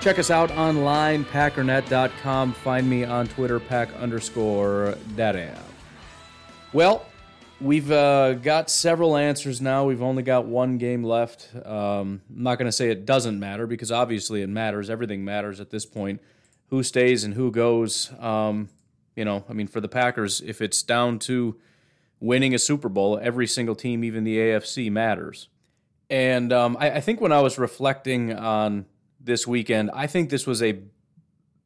Check us out online, packernet.com. Find me on Twitter, pack underscore data. Well, we've uh, got several answers now. We've only got one game left. Um, I'm not going to say it doesn't matter because obviously it matters. Everything matters at this point. Who stays and who goes. Um, you know, I mean, for the Packers, if it's down to winning a Super Bowl, every single team, even the AFC, matters. And um, I, I, think when I was reflecting on this weekend, I think this was a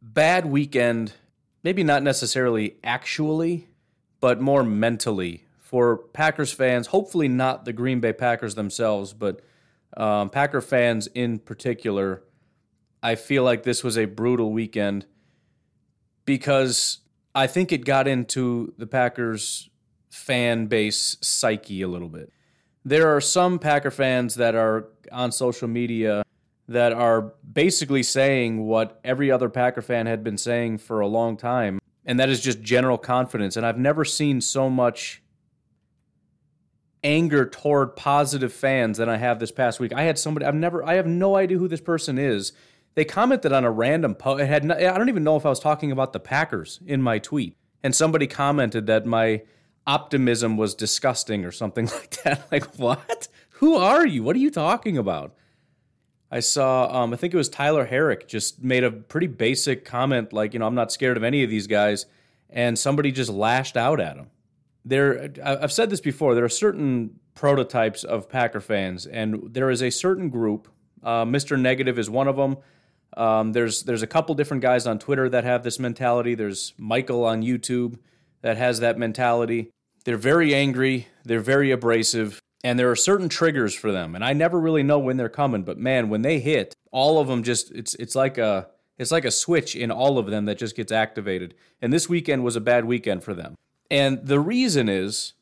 bad weekend, maybe not necessarily actually, but more mentally for Packers fans. Hopefully, not the Green Bay Packers themselves, but um, Packer fans in particular. I feel like this was a brutal weekend because I think it got into the Packers fan base psyche a little bit. There are some Packer fans that are on social media that are basically saying what every other Packer fan had been saying for a long time, and that is just general confidence. And I've never seen so much anger toward positive fans than I have this past week. I had somebody I've never I have no idea who this person is. They commented on a random post. It had no, I don't even know if I was talking about the Packers in my tweet. And somebody commented that my optimism was disgusting or something like that. Like, what? Who are you? What are you talking about? I saw, um, I think it was Tyler Herrick just made a pretty basic comment, like, you know, I'm not scared of any of these guys. And somebody just lashed out at him. There, I've said this before, there are certain prototypes of Packer fans, and there is a certain group. Uh, Mr. Negative is one of them. Um, there's there's a couple different guys on Twitter that have this mentality. There's Michael on YouTube that has that mentality. They're very angry, they're very abrasive, and there are certain triggers for them. And I never really know when they're coming, but man, when they hit, all of them just it's it's like a it's like a switch in all of them that just gets activated. And this weekend was a bad weekend for them. And the reason is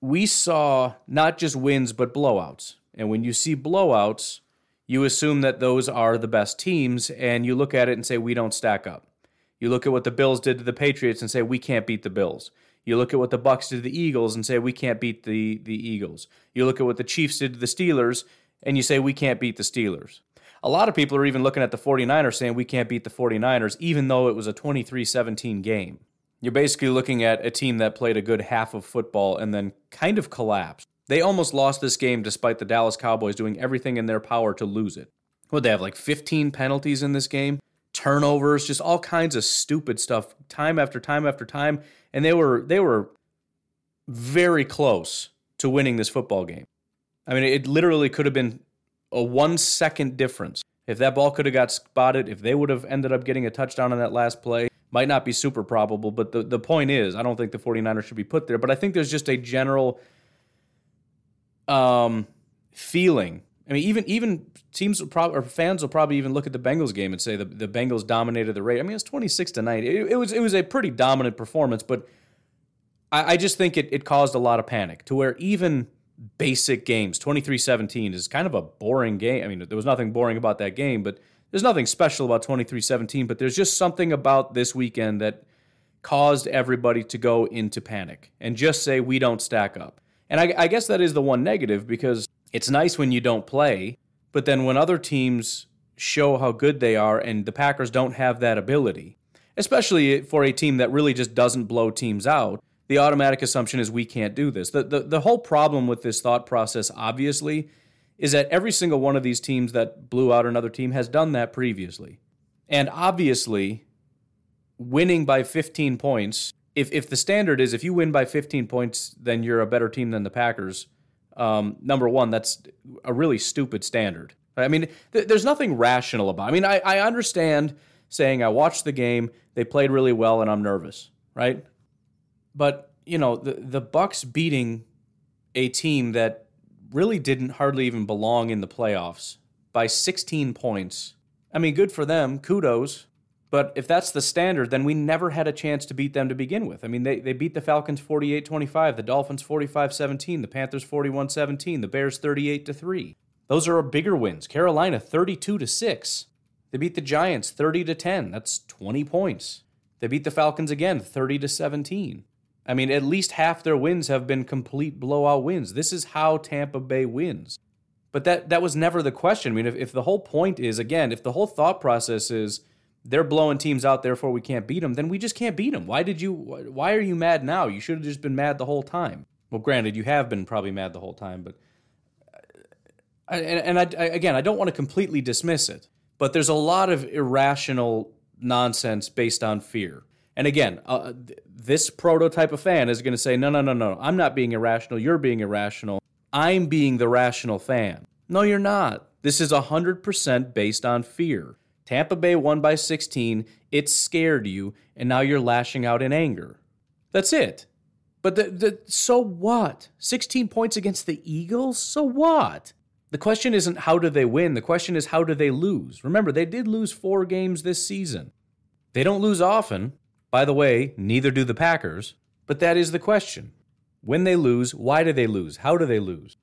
we saw not just wins but blowouts. And when you see blowouts, you assume that those are the best teams and you look at it and say we don't stack up. You look at what the Bills did to the Patriots and say we can't beat the Bills. You look at what the Bucks did to the Eagles and say we can't beat the the Eagles. You look at what the Chiefs did to the Steelers and you say we can't beat the Steelers. A lot of people are even looking at the 49ers saying we can't beat the 49ers even though it was a 23-17 game. You're basically looking at a team that played a good half of football and then kind of collapsed. They almost lost this game despite the Dallas Cowboys doing everything in their power to lose it. What they have like 15 penalties in this game? Turnovers, just all kinds of stupid stuff, time after time after time, and they were they were very close to winning this football game. I mean, it literally could have been a one second difference. If that ball could have got spotted, if they would have ended up getting a touchdown on that last play, might not be super probable. But the, the point is, I don't think the 49ers should be put there. But I think there's just a general um, feeling I mean, even even teams will probably or fans will probably even look at the Bengals game and say the, the Bengals dominated the rate. I mean, it's twenty six to nine. It, it, was it was a pretty dominant performance, but I, I, just think it, it caused a lot of panic to where even basic games 23-17 is kind of a boring game. I mean, there was nothing boring about that game, but there's nothing special about 23-17, but there's just something about this weekend that caused everybody to go into panic and just say we don't stack up. And I, I guess that is the one negative because it's nice when you don't play, but then when other teams show how good they are and the Packers don't have that ability, especially for a team that really just doesn't blow teams out, the automatic assumption is we can't do this. The, the, the whole problem with this thought process, obviously, is that every single one of these teams that blew out another team has done that previously. And obviously, winning by 15 points, if, if the standard is if you win by 15 points, then you're a better team than the Packers, um, number one, that's a really stupid standard. I mean, th- there's nothing rational about. It. I mean, I, I understand saying I watched the game, they played really well, and I'm nervous, right? But you know, the the Bucs beating a team that really didn't hardly even belong in the playoffs by 16 points. I mean, good for them. Kudos. But if that's the standard, then we never had a chance to beat them to begin with. I mean, they, they beat the Falcons 48 25, the Dolphins 45 17, the Panthers 41 17, the Bears 38 3. Those are our bigger wins. Carolina 32 to 6. They beat the Giants 30 to 10. That's 20 points. They beat the Falcons again 30 to 17. I mean, at least half their wins have been complete blowout wins. This is how Tampa Bay wins. But that that was never the question. I mean, if, if the whole point is again, if the whole thought process is they're blowing teams out, therefore we can't beat them, then we just can't beat them. Why did you? Why are you mad now? You should have just been mad the whole time. Well, granted, you have been probably mad the whole time, but and, and I, again, I don't want to completely dismiss it, but there's a lot of irrational nonsense based on fear. And again, uh, this prototype of fan is going to say, no, no, no, no, I'm not being irrational. You're being irrational. I'm being the rational fan. No, you're not. This is 100% based on fear. Tampa Bay won by 16. It scared you, and now you're lashing out in anger. That's it. But the, the, so what? 16 points against the Eagles? So what? The question isn't how do they win, the question is how do they lose. Remember, they did lose four games this season. They don't lose often. By the way, neither do the Packers. But that is the question. When they lose, why do they lose? How do they lose?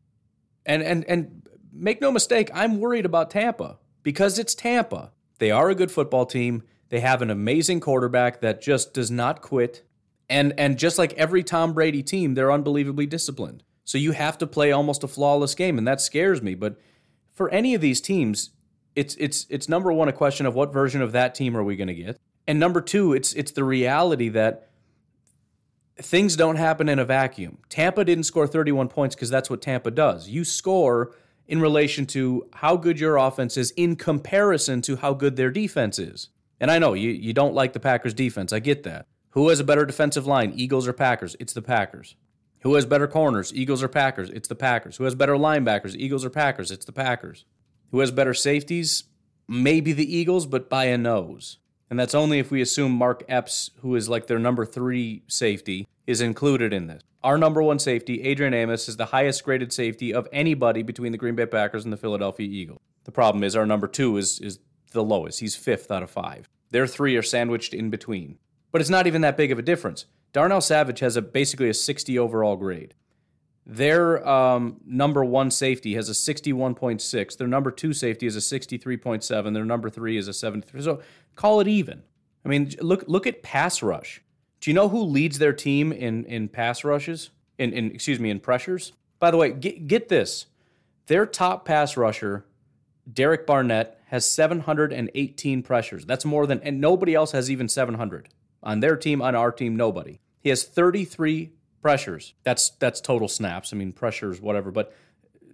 And and and make no mistake, I'm worried about Tampa because it's Tampa. They are a good football team. They have an amazing quarterback that just does not quit. And and just like every Tom Brady team, they're unbelievably disciplined. So you have to play almost a flawless game, and that scares me. But for any of these teams, it's it's it's number one a question of what version of that team are we going to get, and number two, it's it's the reality that things don't happen in a vacuum. Tampa didn't score 31 points because that's what Tampa does. You score in relation to how good your offense is in comparison to how good their defense is. And I know you, you don't like the Packers defense. I get that. Who has a better defensive line, Eagles or Packers? It's the Packers. Who has better corners, Eagles or Packers? It's the Packers. Who has better linebackers, Eagles or Packers? It's the Packers. Who has better safeties? Maybe the Eagles, but by a nose. And that's only if we assume Marcus Epps, who is like their number three safety, is included in this. Our number one safety, Adrian Amos, is the highest graded safety of anybody between the Green Bay Packers and the Philadelphia Eagles. The problem is our number two is, is the lowest. He's fifth out of five. Their three are sandwiched in between. But it's not even that big of a difference. Darnell Savage has a basically a 60 overall grade. Their um, number one safety has a 61.6. Their number two safety is a 63.7. Their number three is a 73. So call it even. I mean, look look at pass rush. Do you know who leads their team in in pass rushes? In, in excuse me, in pressures. By the way, get, get this: their top pass rusher, Derek Barnett, has 718 pressures. That's more than, and nobody else has even 700 on their team. On our team, nobody. He has 33 pressures. That's that's total snaps. I mean pressures, whatever. But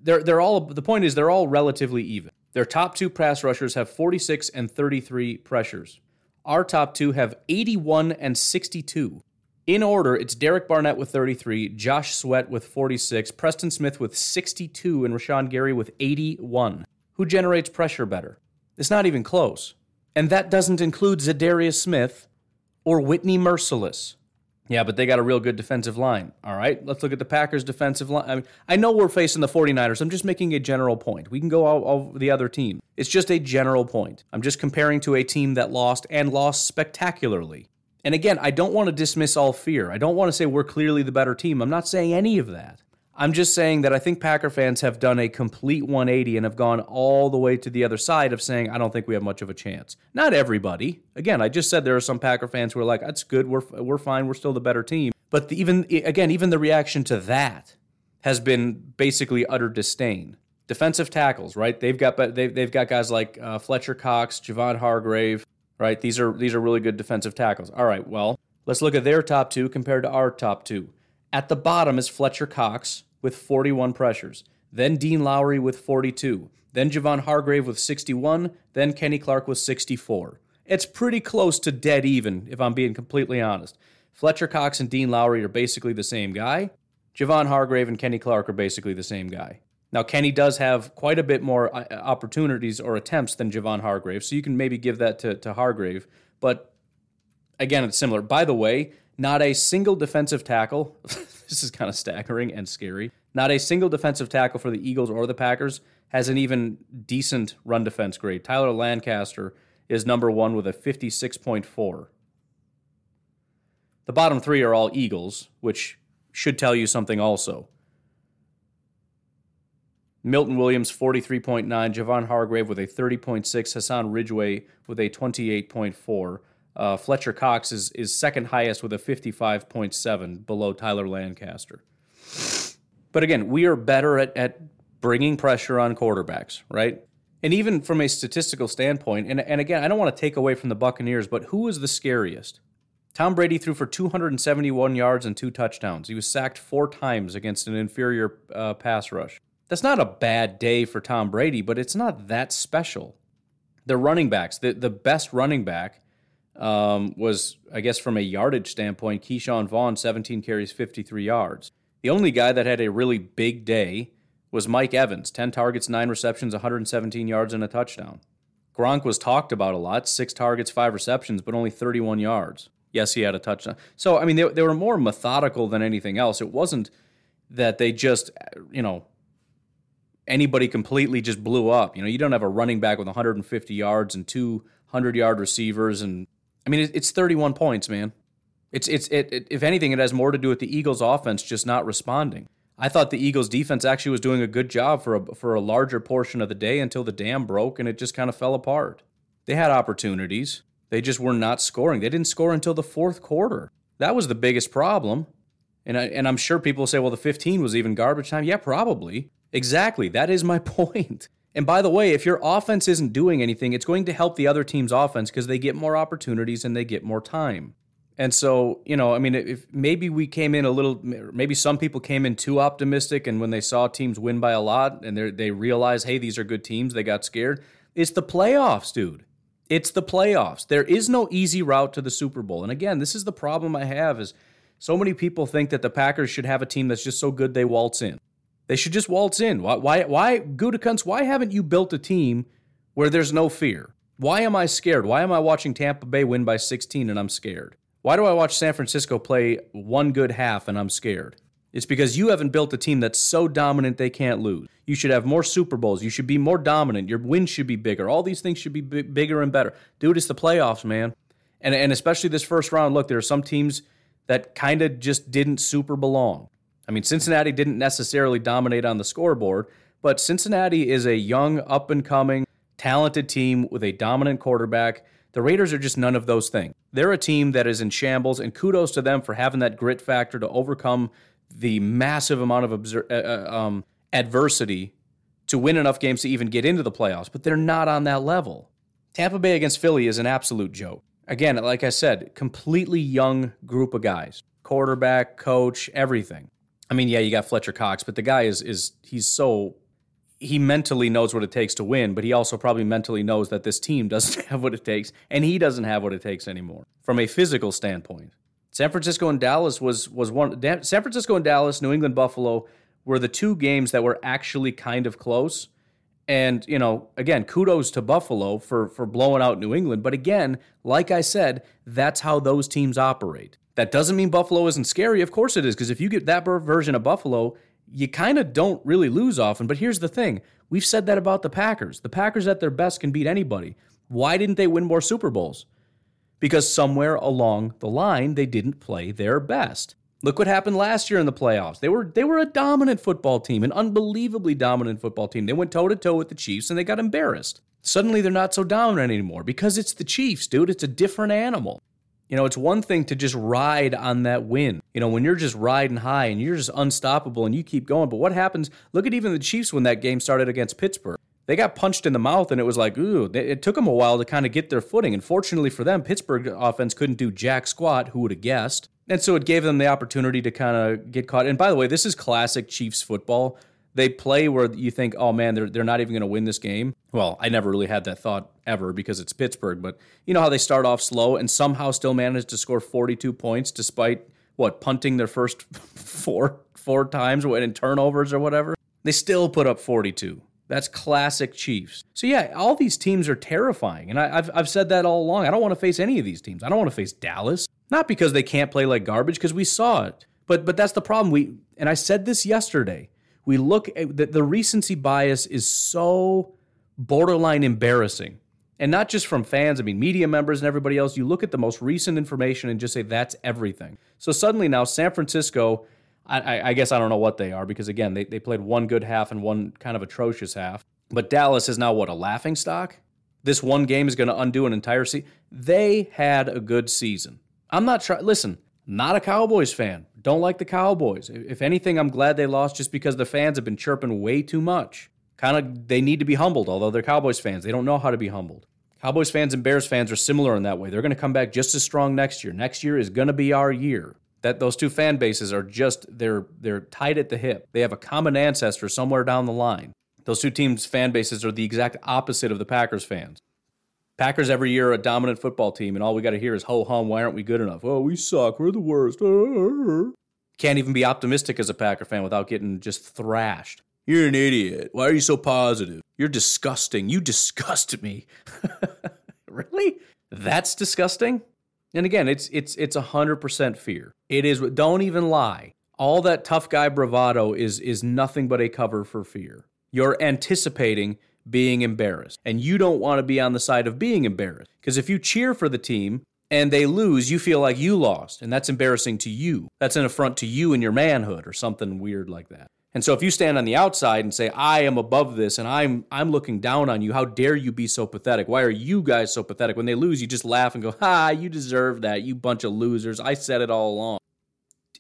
they're they're all. The point is they're all relatively even. Their top two pass rushers have 46 and 33 pressures. Our top two have 81 and 62. In order, it's Derek Barnett with 33, Josh Sweat with 46, Preston Smith with 62, and Rashan Gary with 81. Who generates pressure better? It's not even close. And that doesn't include Za'Darius Smith or Whitney Mercilus. Yeah, but they got a real good defensive line. All right, let's look at the Packers' defensive line. I, mean, I know we're facing the 49ers. I'm just making a general point. We can go all, all the other team. It's just a general point. I'm just comparing to a team that lost and lost spectacularly. And again, I don't want to dismiss all fear. I don't want to say we're clearly the better team. I'm not saying any of that. I'm just saying that I think Packer fans have done a complete 180 and have gone all the way to the other side of saying, I don't think we have much of a chance. Not everybody. Again, I just said there are some Packer fans who are like, that's good, we're, we're fine, we're still the better team. But the, even, again, even the reaction to that has been basically utter disdain. Defensive tackles, right? They've got they've, they've got guys like uh, Fletcher Cox, Javon Hargrave, right? These are these are really good defensive tackles. All right, well, let's look at their top two compared to our top two. At the bottom is Fletcher Cox with 41 pressures, then Dean Lowry with 42, then Javon Hargrave with 61, then Kenny Clark with 64. It's pretty close to dead even, if I'm being completely honest. Fletcher Cox and Dean Lowry are basically the same guy. Javon Hargrave and Kenny Clark are basically the same guy. Now, Kenny does have quite a bit more uh, opportunities or attempts than Javon Hargrave, so you can maybe give that to, to Hargrave. But again, it's similar. By the way, not a single defensive tackle. this is kind of staggering and scary. Not a single defensive tackle for the Eagles or the Packers has an even decent run defense grade. Tyler Lancaster is number one with a 56.4. The bottom three are all Eagles, which should tell you something also. Milton Williams, 43.9. Javon Hargrave with a 30.6. Hassan Ridgeway with a 28.4. Uh, Fletcher Cox is, is second highest with a 55.7 below Tyler Lancaster. But again, we are better at, at bringing pressure on quarterbacks, right? And even from a statistical standpoint, and, and again, I don't want to take away from the Buccaneers, but who is the scariest? Tom Brady threw for 271 yards and two touchdowns. He was sacked four times against an inferior uh, pass rush. That's not a bad day for Tom Brady, but it's not that special. The running backs, the, the best running back um, was, I guess, from a yardage standpoint, Ke'Shawn Vaughn, 17 carries, 53 yards. The only guy that had a really big day was Mike Evans, 10 targets, 9 receptions, 117 yards, and a touchdown. Gronk was talked about a lot, 6 targets, 5 receptions, but only 31 yards. Yes, he had a touchdown. So, I mean, they, they were more methodical than anything else. It wasn't that they just, you know, anybody completely just blew up. You know, you don't have a running back with 150 yards and two 100 yard receivers. And I mean, it's 31 points, man. It's, it's, it, it, if anything, it has more to do with the Eagles' offense just not responding. I thought the Eagles' defense actually was doing a good job for a, for a larger portion of the day until the dam broke and it just kind of fell apart. They had opportunities. They just were not scoring. They didn't score until the fourth quarter. That was the biggest problem. And, I, and I'm sure people say, well, the 15 was even garbage time. Yeah, probably. Exactly. That is my point. And by the way, if your offense isn't doing anything, it's going to help the other team's offense because they get more opportunities and they get more time. And so, you know, I mean, if maybe we came in a little, maybe some people came in too optimistic, and when they saw teams win by a lot and they realize, hey, these are good teams, they got scared. It's the playoffs, dude. It's the playoffs. There is no easy route to the Super Bowl. And again, this is the problem I have is so many people think that the Packers should have a team that's just so good they waltz in. They should just waltz in. Why, why, why, why haven't you built a team where there's no fear? Why am I scared? Why am I watching Tampa Bay win by 16 and I'm scared? Why do I watch San Francisco play one good half and I'm scared? It's because you haven't built a team that's so dominant they can't lose. You should have more Super Bowls. You should be more dominant. Your wins should be bigger. All these things should be b- bigger and better. Dude, it's the playoffs, man. And, and especially this first round. Look, there are some teams that kind of just didn't super belong. I mean, Cincinnati didn't necessarily dominate on the scoreboard, but Cincinnati is a young, up and coming, talented team with a dominant quarterback. The Raiders are just none of those things. They're a team that is in shambles, and kudos to them for having that grit factor to overcome the massive amount of obser- uh, uh um, adversity to win enough games to even get into the playoffs, but they're not on that level. Tampa Bay against Philly is an absolute joke. Again, like I said, completely young group of guys quarterback, coach, everything. I mean, yeah, you got Fletcher Cox, but the guy is is he's so he mentally knows what it takes to win, but he also probably mentally knows that this team doesn't have what it takes, and he doesn't have what it takes anymore from a physical standpoint. San Francisco and Dallas was was one. San Francisco and Dallas, New England, Buffalo were the two games that were actually kind of close. And you know, again, kudos to Buffalo for for blowing out New England. But again, like I said, that's how those teams operate. That doesn't mean Buffalo isn't scary. Of course it is, because if you get that version of Buffalo, you kind of don't really lose often. But here's the thing we've said that about the Packers. The Packers at their best can beat anybody. Why didn't they win more Super Bowls? Because somewhere along the line, they didn't play their best. Look what happened last year in the playoffs. They were they were a dominant football team, an unbelievably dominant football team. They went toe to toe with the Chiefs and they got embarrassed. Suddenly they're not so dominant anymore because it's the Chiefs, dude. It's a different animal. You know, it's one thing to just ride on that win. You know, when you're just riding high and you're just unstoppable and you keep going. But what happens? Look at even the Chiefs when that game started against Pittsburgh. They got punched in the mouth and it was like, ooh, it took them a while to kind of get their footing. And fortunately for them, Pittsburgh offense couldn't do jack squat. Who would have guessed? And so it gave them the opportunity to kind of get caught. And by the way, this is classic Chiefs football they play where you think, oh man, they're, they're not even going to win this game. Well, I never really had that thought ever because it's Pittsburgh, but you know how they start off slow and somehow still manage to score 42 points despite what punting their first four four times in turnovers or whatever. They still put up 42. That's classic Chiefs. So yeah, all these teams are terrifying, and I, have I've said that all along. I don't want to face any of these teams. I don't want to face Dallas, not because they can't play like garbage, because we saw it. But but that's the problem. We and I said this yesterday we look at the, the recency bias is so borderline embarrassing And not just from fans, I mean, media members and everybody else. You look at the most recent information and just say that's everything. So suddenly now, San Francisco, I, I guess I don't know what they are because, again, they, they played one good half and one kind of atrocious half. But Dallas is now what, a laughing stock? This one game is going to undo an entire season. They had a good season. I'm not trying, listen, not a Cowboys fan. Don't like the Cowboys. If anything, I'm glad they lost just because the fans have been chirping way too much kind of they need to be humbled, although they're Cowboys fans. They don't know how to be humbled. Cowboys fans and Bears fans are similar in that way. They're going to come back just as strong next year. Next year is going to be our year. That those two fan bases are just they're they're tied at the hip. They have a common ancestor somewhere down the line. Those two teams' fan bases are the exact opposite of the Packers fans. Packers every year are a dominant football team, and all we got to hear is ho hum. Why aren't we good enough? Oh, we suck. We're the worst. Can't even be optimistic as a Packer fan without getting just thrashed. You're an idiot. Why are you so positive? You're disgusting. You disgust me. really? That's disgusting? And again, it's it's it's 100% fear. It is don't even lie. All that tough guy bravado is is nothing but a cover for fear. You're anticipating being embarrassed. And you don't want to be on the side of being embarrassed. Because if you cheer for the team and they lose, you feel like you lost. And that's embarrassing to you. That's an affront to you and your manhood or something weird like that. And so if you stand on the outside and say, I am above this and I'm I'm looking down on you, how dare you be so pathetic? Why are you guys so pathetic? When they lose, you just laugh and go, Ha, you deserve that, you bunch of losers. I said it all along.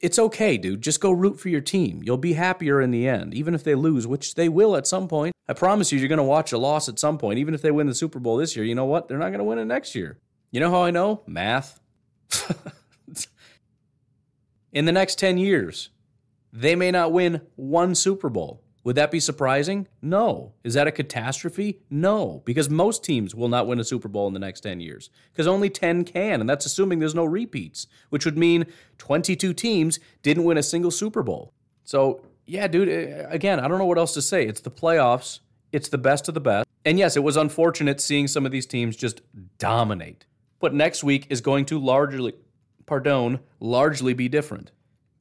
It's okay, dude. Just go root for your team. You'll be happier in the end, even if they lose, which they will at some point. I promise you, you're going to watch a loss at some point. Even if they win the Super Bowl this year, you know what? They're not going to win it next year. You know how I know? Math. in the next 10 years, they may not win one Super Bowl. Would that be surprising? No. Is that a catastrophe? No, because most teams will not win a Super Bowl in the next 10 years, because only 10 can, and that's assuming there's no repeats, which would mean 22 teams didn't win a single Super Bowl. So, yeah, dude, eh, again, I don't know what else to say. It's the playoffs, it's the best of the best. And yes, it was unfortunate seeing some of these teams just dominate. But next week is going to largely, pardon, largely be different.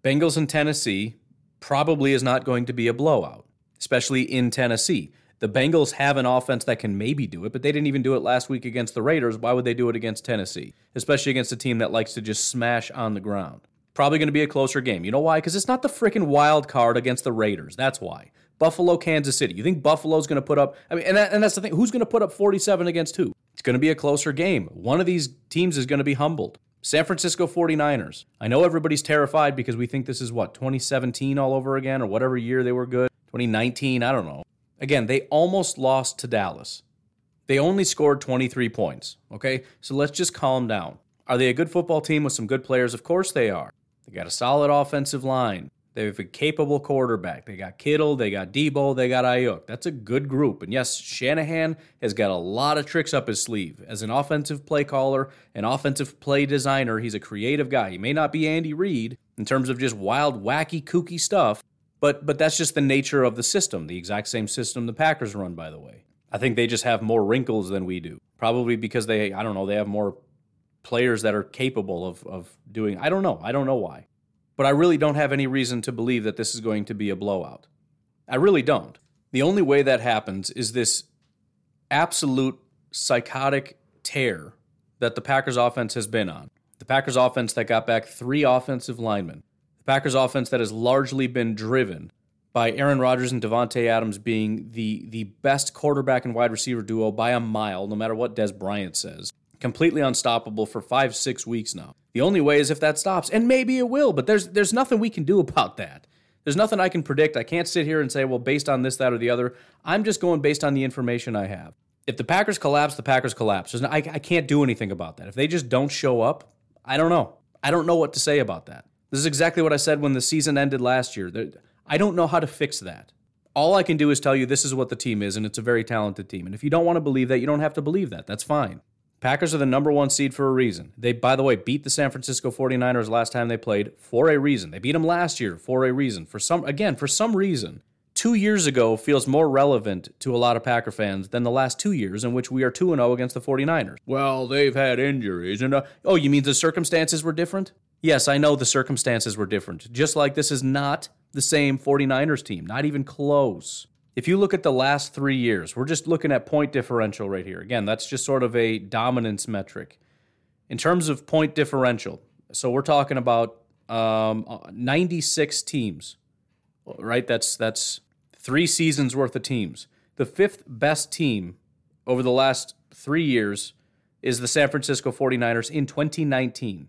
Bengals and Tennessee probably is not going to be a blowout, especially in Tennessee. The Bengals have an offense that can maybe do it, but they didn't even do it last week against the Raiders. Why would they do it against Tennessee? Especially against a team that likes to just smash on the ground. Probably going to be a closer game. You know why? Because it's not the freaking wild card against the Raiders. That's why. Buffalo, Kansas City. You think Buffalo's going to put up? I mean, and, that, and that's the thing. Who's going to put up 47 against who? It's going to be a closer game. One of these teams is going to be humbled. San Francisco 49ers. I know everybody's terrified because we think this is what, 2017 all over again or whatever year they were good? 2019, I don't know. Again, they almost lost to Dallas. They only scored 23 points, okay? So let's just calm down. Are they a good football team with some good players? Of course they are. They got a solid offensive line. They have a capable quarterback. They got Kittle, they got Deebo, they got Aiyuk. That's a good group. And yes, Shanahan has got a lot of tricks up his sleeve. As an offensive play caller, an offensive play designer, he's a creative guy. He may not be Andy Reid in terms of just wild, wacky, kooky stuff, but but that's just the nature of the system. The exact same system the Packers run, by the way. I think they just have more wrinkles than we do. Probably because they, I don't know, they have more players that are capable of of doing. I don't know. I don't know why. But I really don't have any reason to believe that this is going to be a blowout. I really don't. The only way that happens is this absolute psychotic tear that the Packers offense has been on. The Packers offense that got back three offensive linemen. Packers offense that has largely been driven by Aaron Rodgers and Davante Adams being the the best quarterback and wide receiver duo by a mile, no matter what Dez Bryant says. Completely unstoppable for five, six weeks now. The only way is if that stops, and maybe it will, but there's there's nothing we can do about that. There's nothing I can predict. I can't sit here and say, well, based on this, that, or the other. I'm just going based on the information I have. If the Packers collapse, the Packers collapse. No, I, I can't do anything about that. If they just don't show up, I don't know. I don't know what to say about that. This is exactly what I said when the season ended last year. I don't know how to fix that. All I can do is tell you this is what the team is, and it's a very talented team. And if you don't want to believe that, you don't have to believe that. That's fine. Packers are the number one seed for a reason. They, by the way, beat the San Francisco 49ers last time they played for a reason. They beat them last year for a reason. For some, again, for some reason. Two years ago feels more relevant to a lot of Packer fans than the last two years in which we are 2 0 against the 49ers. Well, they've had injuries. and uh, Oh, you mean the circumstances were different? Yes, I know the circumstances were different. Just like this is not the same 49ers team, not even close. If you look at the last three years, we're just looking at point differential right here. Again, that's just sort of a dominance metric. In terms of point differential, so we're talking about um, 96 teams, right? That's that's three seasons worth of teams. The fifth best team over the last three years is the San Francisco 49ers in 2019.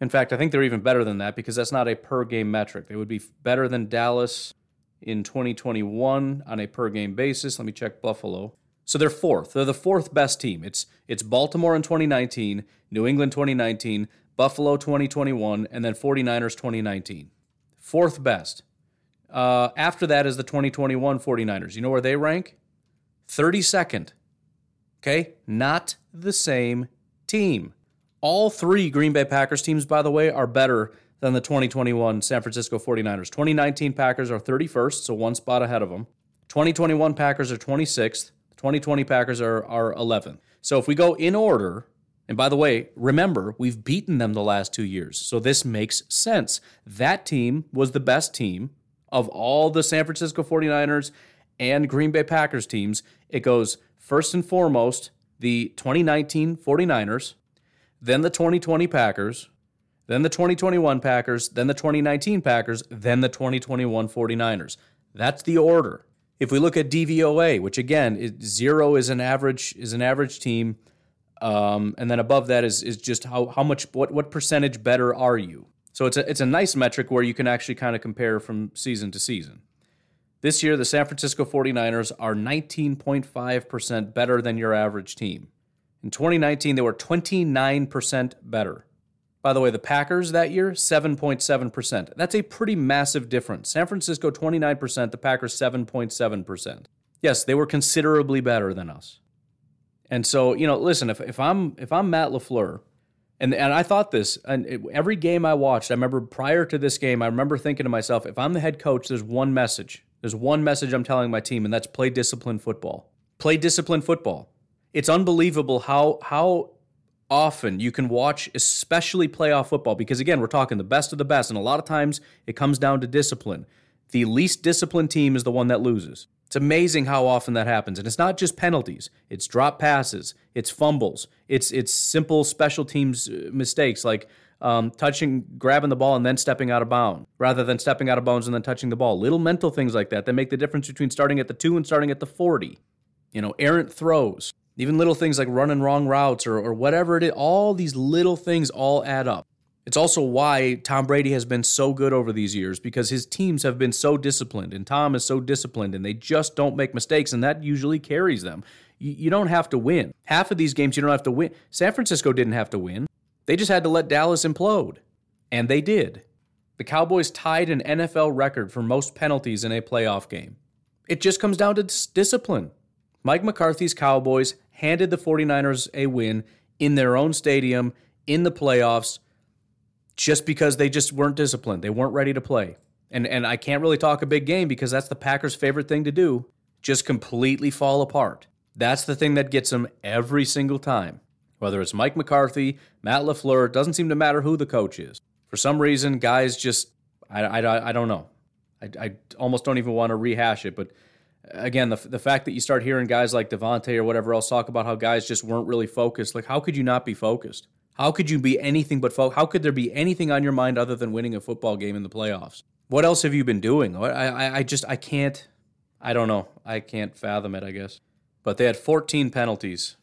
In fact, I think they're even better than that because that's not a per game metric. They would be better than Dallas in 2021 on a per game basis. Let me check Buffalo. So they're fourth. They're the fourth best team. It's it's Baltimore in 2019, New England 2019, Buffalo 2021, and then 49ers 2019. Fourth best. Uh, after that is the 2021 49ers. You know where they rank? 32nd. Okay? Not the same team. All three Green Bay Packers teams, by the way, are better than the 2021 San Francisco 49ers. 2019 Packers are 31st, so one spot ahead of them. 2021 Packers are 26th. 2020 Packers are, are 11th. So if we go in order, and by the way, remember, we've beaten them the last two years. So this makes sense. That team was the best team of all the San Francisco 49ers and Green Bay Packers teams. It goes first and foremost the 2019 49ers, then the 2020 Packers, then the 2021 Packers, then the 2019 Packers, then the 2021 49ers. That's the order. If we look at DVOA, which again, is, zero is an average is an average team, um, and then above that is is just how how much what what percentage better are you? So it's a it's a nice metric where you can actually kind of compare from season to season. This year, the San Francisco 49ers are 19.5% better than your average team. In 2019, they were 29% better. By the way, the Packers that year, 7.7%. That's a pretty massive difference. San Francisco, 29%, the Packers, 7.7%. Yes, they were considerably better than us. And so, you know, listen, if, if I'm if I'm Matt LaFleur, and, and I thought this, and every game I watched, I remember prior to this game, I remember thinking to myself, if I'm the head coach, there's one message. There's one message I'm telling my team, and that's play disciplined football. Play disciplined football. It's unbelievable how how often you can watch, especially playoff football, because again, we're talking the best of the best, and a lot of times it comes down to discipline. The least disciplined team is the one that loses. It's amazing how often that happens. And it's not just penalties. It's drop passes, it's fumbles, it's it's simple special teams uh, mistakes like um, touching, grabbing the ball, and then stepping out of bounds, rather than stepping out of bounds and then touching the ball. Little mental things like that that make the difference between starting at the two and starting at the 40. You know, errant throws, even little things like running wrong routes or, or whatever it is. All these little things all add up. It's also why Tom Brady has been so good over these years because his teams have been so disciplined, and Tom is so disciplined, and they just don't make mistakes, and that usually carries them. You, you don't have to win. Half of these games you don't have to win. San Francisco didn't have to win. They just had to let Dallas implode. And they did. The Cowboys tied an NFL record for most penalties in a playoff game. It just comes down to discipline. Mike McCarthy's Cowboys handed the 49ers a win in their own stadium in the playoffs just because they just weren't disciplined. They weren't ready to play. And and I can't really talk a big game because that's the Packers' favorite thing to do, just completely fall apart. That's the thing that gets them every single time. Whether it's Mike McCarthy, Matt LaFleur, it doesn't seem to matter who the coach is. For some reason, guys just, I, I, I don't know. I, I almost don't even want to rehash it. But again, the, the fact that you start hearing guys like Davante or whatever else talk about how guys just weren't really focused, like, how could you not be focused? How could you be anything but focused? How could there be anything on your mind other than winning a football game in the playoffs? What else have you been doing? I, I, I just, I can't, I don't know. I can't fathom it, I guess. But they had 14 penalties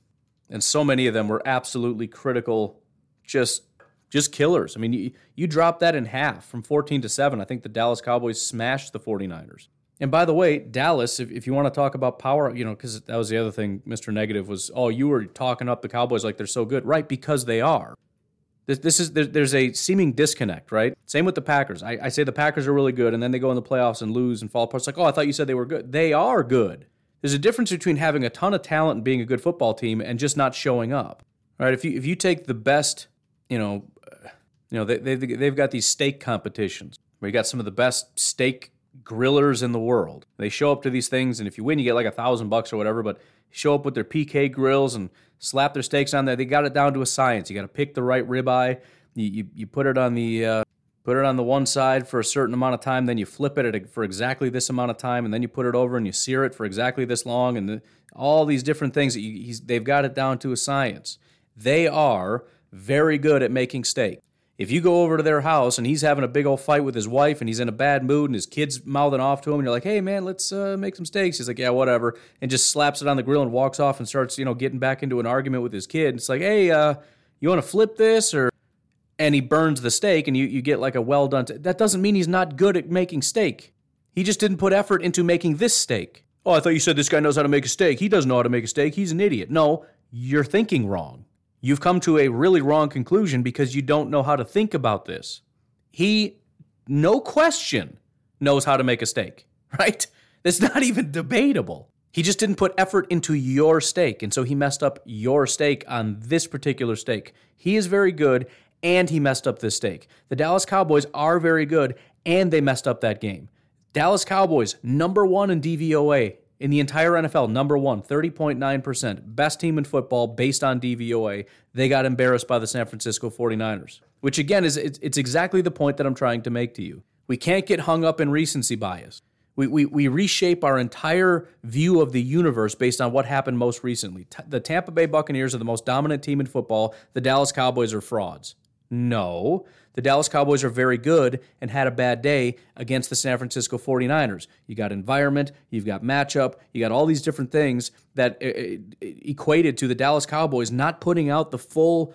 and so many of them were absolutely critical, just just killers. I mean, you, you drop that in half from 14 to 7. I think the Dallas Cowboys smashed the 49ers. And by the way, Dallas, if, if you want to talk about power, you know, because that was the other thing, Mr. Negative was, oh, you were talking up the Cowboys like they're so good. Right, because they are. This, this is there, there's a seeming disconnect, right? Same with the Packers. I, I say the Packers are really good, and then they go in the playoffs and lose and fall apart. It's like, oh, I thought you said they were good. They are good. There's a difference between having a ton of talent and being a good football team and just not showing up. Right? If you if you take the best, you know, uh, you know they they they've got these steak competitions where you got some of the best steak grillers in the world. They show up to these things, and if you win, you get like a thousand bucks or whatever. But show up with their PK grills and slap their steaks on there. They got it down to a science. You got to pick the right ribeye. You, you, you put it on the uh, put it on the one side for a certain amount of time, then you flip it for exactly this amount of time, and then you put it over and you sear it for exactly this long, and the, all these different things. That you, they've got it down to a science. They are very good at making steak. If you go over to their house and he's having a big old fight with his wife and he's in a bad mood and his kid's mouthing off to him and you're like, hey man, let's uh, make some steaks. He's like, yeah, whatever, and just slaps it on the grill and walks off and starts, you know, getting back into an argument with his kid. It's like, hey, uh, you want to flip this or and he burns the steak and you, you get like a well done. T- that doesn't mean he's not good at making steak. He just didn't put effort into making this steak. Oh, I thought you said this guy knows how to make a steak. He doesn't know how to make a steak. He's an idiot. No, you're thinking wrong. You've come to a really wrong conclusion because you don't know how to think about this. He, no question, knows how to make a steak, right? It's not even debatable. He just didn't put effort into your steak, and so he messed up your steak on this particular steak. He is very good, and he messed up this steak. The Dallas Cowboys are very good, and they messed up that game. Dallas Cowboys, number one in DVOA in the entire NFL, number one, 30.9%. Best team in football based on DVOA. They got embarrassed by the San Francisco 49ers, which again is it's exactly the point that I'm trying to make to you. We can't get hung up in recency bias. We, we, we reshape our entire view of the universe based on what happened most recently. T- the Tampa Bay Buccaneers are the most dominant team in football. The Dallas Cowboys are frauds. No. The Dallas Cowboys are very good and had a bad day against the San Francisco 49ers. You got environment, you've got matchup, you got all these different things that uh, uh, equated to the Dallas Cowboys not putting out the full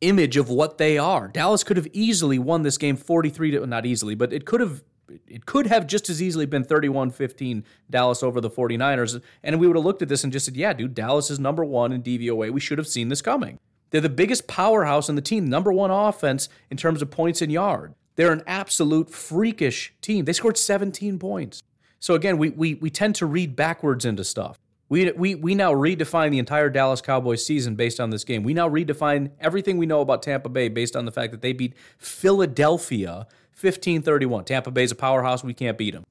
image of what they are. Dallas could have easily won this game 43 to not easily, but it could have it could have just as easily been 31-15 Dallas over the 49ers and we would have looked at this and just said, "Yeah, dude, Dallas is number 1 in DVOA. We should have seen this coming." They're the biggest powerhouse in the team, number one offense in terms of points and yard. They're an absolute freakish team. They scored 17 points. So again, we we we tend to read backwards into stuff. We, we, we now redefine the entire Dallas Cowboys season based on this game. We now redefine everything we know about Tampa Bay based on the fact that they beat Philadelphia 15 31. Tampa Bay's a powerhouse. We can't beat them.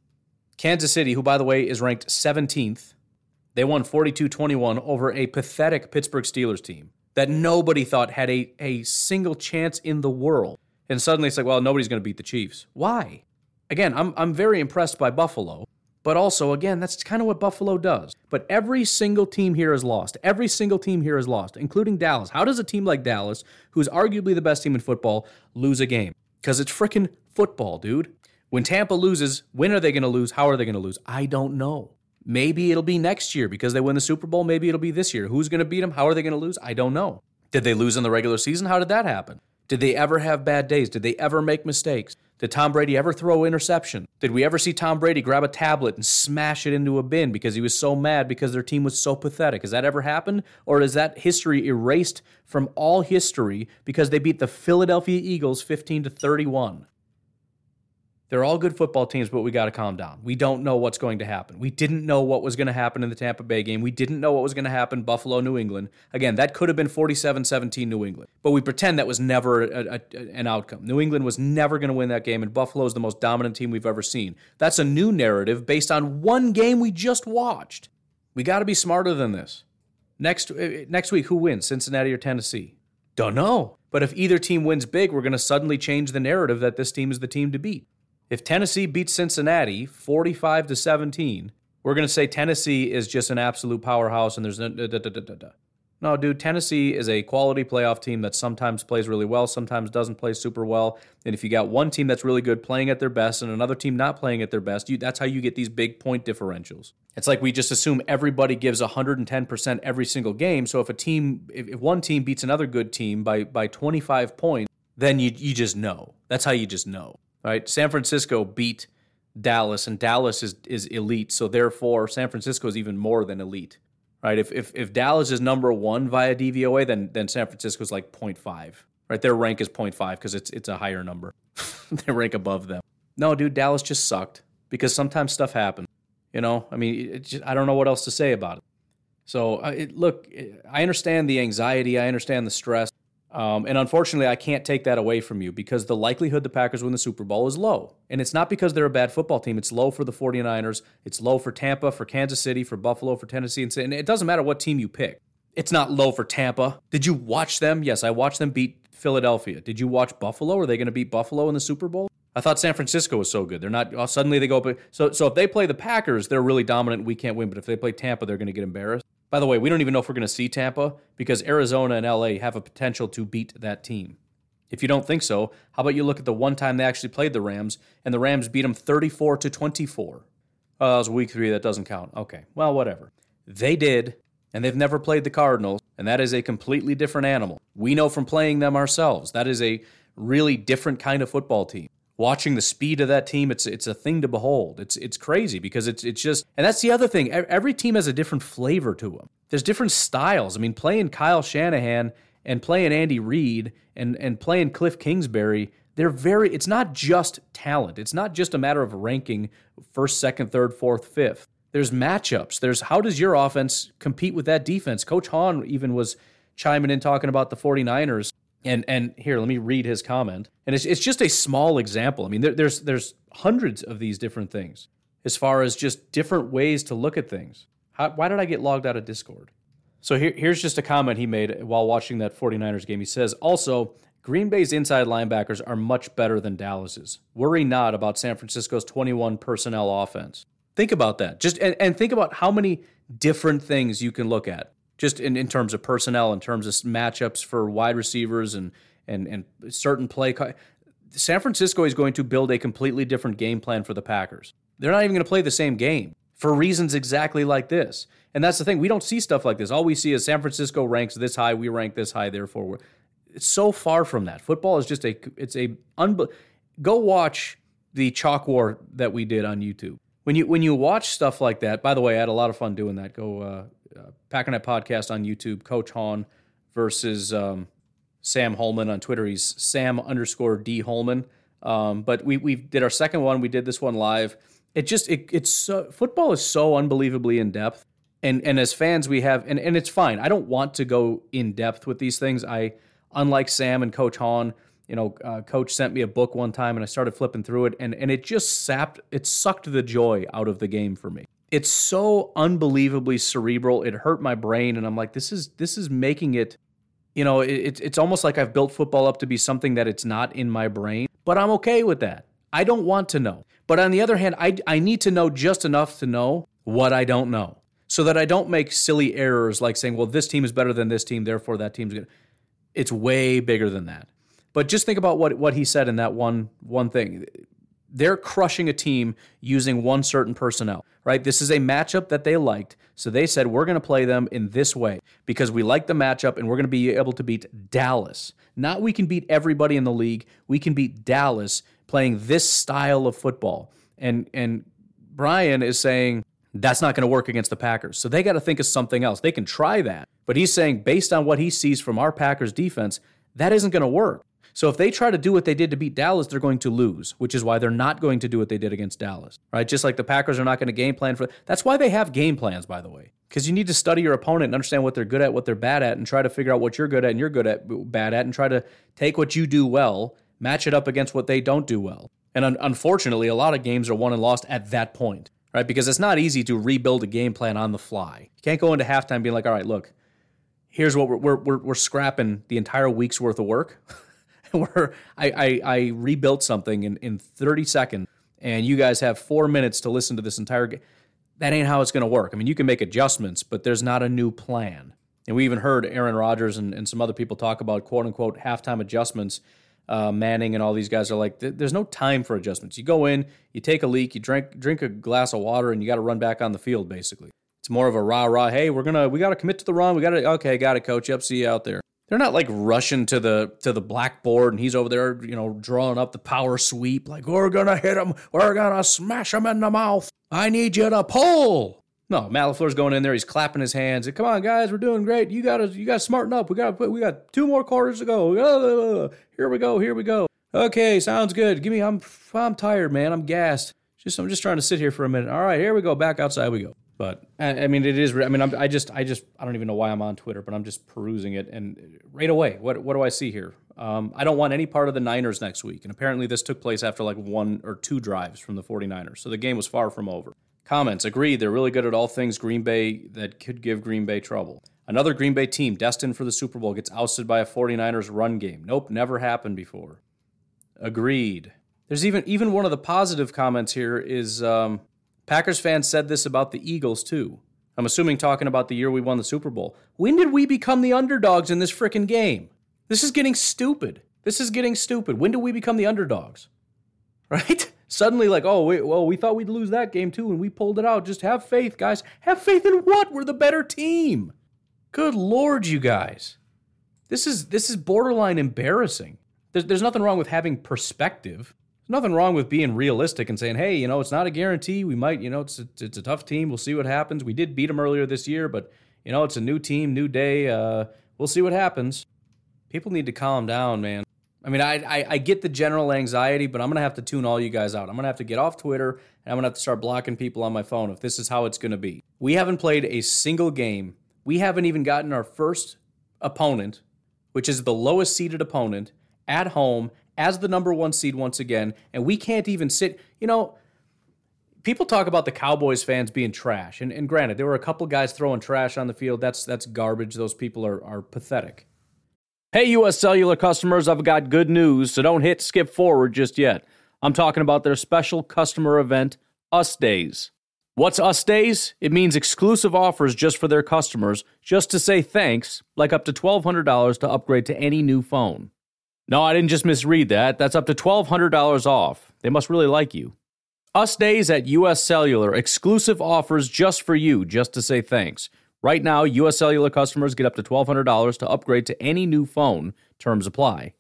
Kansas City, who, by the way, is ranked 17th, they won 42 21 over a pathetic Pittsburgh Steelers team that nobody thought had a, a single chance in the world. And suddenly it's like, well, nobody's going to beat the Chiefs. Why? Again, I'm, I'm very impressed by Buffalo, but also, again, that's kind of what Buffalo does. But every single team here is lost. Every single team here is lost, including Dallas. How does a team like Dallas, who's arguably the best team in football, lose a game? Because it's freaking football, dude. When Tampa loses, when are they going to lose? How are they going to lose? I don't know. Maybe it'll be next year because they win the Super Bowl. Maybe it'll be this year. Who's going to beat them? How are they going to lose? I don't know. Did they lose in the regular season? How did that happen? Did they ever have bad days? Did they ever make mistakes? Did Tom Brady ever throw interception? Did we ever see Tom Brady grab a tablet and smash it into a bin because he was so mad because their team was so pathetic? Has that ever happened? Or is that history erased from all history because they beat the Philadelphia Eagles 15 to 31? They're all good football teams, but we got to calm down. We don't know what's going to happen. We didn't know what was going to happen in the Tampa Bay game. We didn't know what was going to happen Buffalo, New England. Again, that could have been 47-17 New England. But we pretend that was never a, a, an outcome. New England was never going to win that game and Buffalo is the most dominant team we've ever seen. That's a new narrative based on one game we just watched. We got to be smarter than this. Next uh, next week who wins? Cincinnati or Tennessee? Don't know. But if either team wins big, we're going to suddenly change the narrative that this team is the team to beat. If Tennessee beats Cincinnati 45 to 17, we're going to say Tennessee is just an absolute powerhouse and there's no. Da, da, da, no, dude, Tennessee is a quality playoff team that sometimes plays really well, sometimes doesn't play super well. And if you got one team that's really good playing at their best and another team not playing at their best, you, that's how you get these big point differentials. It's like we just assume everybody gives 110% every single game. So if a team, if, one team beats another good team by by 25 points, then you you just know. That's how you just know right? San Francisco beat Dallas, and Dallas is is elite, so therefore San Francisco is even more than elite, right? If if if Dallas is number one via DVOA, then then San Francisco is like 0.5, right? Their rank is 0.5 because it's it's a higher number. they rank above them. No, dude, Dallas just sucked because sometimes stuff happens. You know, I mean, just, I don't know what else to say about it. So, uh, it, look, I understand the anxiety, I understand the stress. Um, and unfortunately, I can't take that away from you because the likelihood the Packers win the Super Bowl is low. And it's not because they're a bad football team. It's low for the 49ers. It's low for Tampa, for Kansas City, for Buffalo, for Tennessee. And it doesn't matter what team you pick. It's not low for Tampa. Did you watch them? Yes, I watched them beat Philadelphia? Did you watch Buffalo? Are they going to beat Buffalo in the Super Bowl? I thought San Francisco was so good. They're not. Oh, suddenly they go up. So so if they play the Packers, they're really dominant. We can't win. But if they play Tampa, they're going to get embarrassed. By the way, we don't even know if we're going to see Tampa because Arizona and LA have a potential to beat that team. If you don't think so, how about you look at the one time they actually played the Rams and the Rams beat them 34 to 24. Oh, that was week three. That doesn't count. Okay. Well, whatever. They did, and they've never played the Cardinals, and that is a completely different animal. We know from playing them ourselves. That is a really different kind of football team. Watching the speed of that team, it's it's a thing to behold. It's it's crazy because it's it's just and that's the other thing. Every team has a different flavor to them. There's different styles. I mean, playing Kyle Shanahan and playing Andy Reid and and playing Cliff Kingsbury, they're very it's not just talent. It's not just a matter of ranking first, second, third, fourth, fifth. There's matchups. There's how does your offense compete with that defense? Coach Hahn even was chiming in talking about the 49ers. And and here, let me read his comment. And it's, it's just a small example. I mean, there, there's there's hundreds of these different things as far as just different ways to look at things. How, why did I get logged out of Discord? So here, here's just a comment he made while watching that 49ers game. He says, also, Green Bay's inside linebackers are much better than Dallas's. Worry not about San Francisco's 21 personnel offense. Think about that. Just and, and think about how many different things you can look at. Just in, in terms of personnel, in terms of matchups for wide receivers and and and certain play. San Francisco is going to build a completely different game plan for the Packers. They're not even going to play the same game for reasons exactly like this. And that's the thing. We don't see stuff like this. All we see is San Francisco ranks this high, we rank this high, therefore we're it's so far from that. Football is just a it's a unbe- go watch the chalk war that we did on YouTube when you when you watch stuff like that, by the way, I had a lot of fun doing that. Go uh, uh, Packernet podcast on YouTube. Coach Hahn versus um, Sam Holman on Twitter. He's Sam underscore D Holman. Um, but we we did our second one. We did this one live. It just it, it's so, football is so unbelievably in depth, and and as fans we have and and it's fine. I don't want to go in depth with these things. I unlike Sam and Coach Hahn you know, uh, coach sent me a book one time and I started flipping through it and, and it just sapped, it sucked the joy out of the game for me. It's so unbelievably cerebral. It hurt my brain. And I'm like, this is, this is making it, you know, it, it's almost like I've built football up to be something that it's not in my brain, but I'm okay with that. I don't want to know. But on the other hand, I, I need to know just enough to know what I don't know so that I don't make silly errors like saying, well, this team is better than this team, therefore that team's good. It's way bigger than that. But just think about what what he said in that one one thing. They're crushing a team using one certain personnel, right? This is a matchup that they liked. So they said, we're going to play them in this way because we like the matchup and we're going to be able to beat Dallas. Not we can beat everybody in the league. We can beat Dallas playing this style of football. And and Brian is saying that's not going to work against the Packers. So they got to think of something else. They can try that. But he's saying based on what he sees from our Packers defense, that isn't going to work. So if they try to do what they did to beat Dallas, they're going to lose, which is why they're not going to do what they did against Dallas, right? Just like the Packers are not going to game plan for. That's why they have game plans, by the way, because you need to study your opponent and understand what they're good at, what they're bad at, and try to figure out what you're good at and you're good at, bad at, and try to take what you do well, match it up against what they don't do well. And un- unfortunately, a lot of games are won and lost at that point, right? Because it's not easy to rebuild a game plan on the fly. You can't go into halftime being like, all right, look, here's what we're, we're, we're, we're scrapping the entire week's worth of work. where I, I, I, rebuilt something in, in 30 seconds and you guys have four minutes to listen to this entire game. That ain't how it's going to work. I mean, you can make adjustments, but there's not a new plan. And we even heard Aaron Rodgers and, and some other people talk about quote unquote halftime adjustments. Uh, Manning and all these guys are like, there's no time for adjustments. You go in, you take a leak, you drink drink a glass of water, and you got to run back on the field. Basically, it's more of a rah rah. Hey, we're gonna we got to commit to the run. We got to okay, got it, coach. Yep, see you out there they're not like rushing to the to the blackboard and he's over there, you know, drawing up the power sweep like we're gonna hit him, we're gonna smash him in the mouth. I need you to pull. No, Matt LaFleur's going in there. He's clapping his hands. Come on, guys, we're doing great. You gotta you gotta smarten up. We got we got two more quarters to go. Here we go. Here we go. Okay, sounds good. Give me. I'm I'm tired, man. I'm gassed. Just I'm just trying to sit here for a minute. All right, here we go. Back outside we go. But I, mean, it is. I mean, I'm, i just, I just, I don't even know why I'm on Twitter, but I'm just perusing it, and right away, what, what do I see here? Um, I don't want any part of the Niners next week, and apparently this took place after like one or two drives from the 49ers, so the game was far from over. Comments agreed. They're really good at all things Green Bay that could give Green Bay trouble. Another Green Bay team destined for the Super Bowl gets ousted by a 49ers run game. Nope, never happened before. Agreed. There's even even one of the positive comments here is um, Packers fans said this about the Eagles too. I'm assuming talking about the year we won the Super Bowl. When did we become the underdogs in this freaking game? This is getting stupid. This is getting stupid. When do we become the underdogs? Right? Suddenly, like, oh, wait, well, we thought we'd lose that game too, and we pulled it out. Just have faith, guys. Have faith in what? We're the better team. Good lord, you guys. This is this is borderline embarrassing. There's, there's nothing wrong with having perspective. Nothing wrong with being realistic and saying, hey, you know, it's not a guarantee. We might, you know, it's a, it's a tough team. We'll see what happens. We did beat them earlier this year, but you know, it's a new team, new day. Uh, we'll see what happens. People need to calm down, man. I mean, I, I, I get the general anxiety, but I'm gonna have to tune all you guys out. I'm gonna have to get off Twitter and I'm gonna have to start blocking people on my phone if this is how it's gonna be. We haven't played a single game we haven't even gotten our first opponent, which is the lowest seeded opponent, at home as the number one seed once again, and we can't even sit. You know, people talk about the Cowboys fans being trash, and, and granted, there were a couple guys throwing trash on the field. That's that's garbage. Those people are are pathetic. Hey, U.S. Cellular customers, I've got good news, so don't hit skip forward just yet. I'm talking about their special customer event, Us Days. What's Us Days? It means exclusive offers just for their customers, just to say thanks, like up to $1,200 to upgrade to any new phone. No, I didn't just misread that. That's up to $1,200 off. They must really like you. Us Days at US Cellular, exclusive offers just for you, just to say thanks. Right now, US Cellular customers get up to $1,200 to upgrade to any new phone. Terms apply.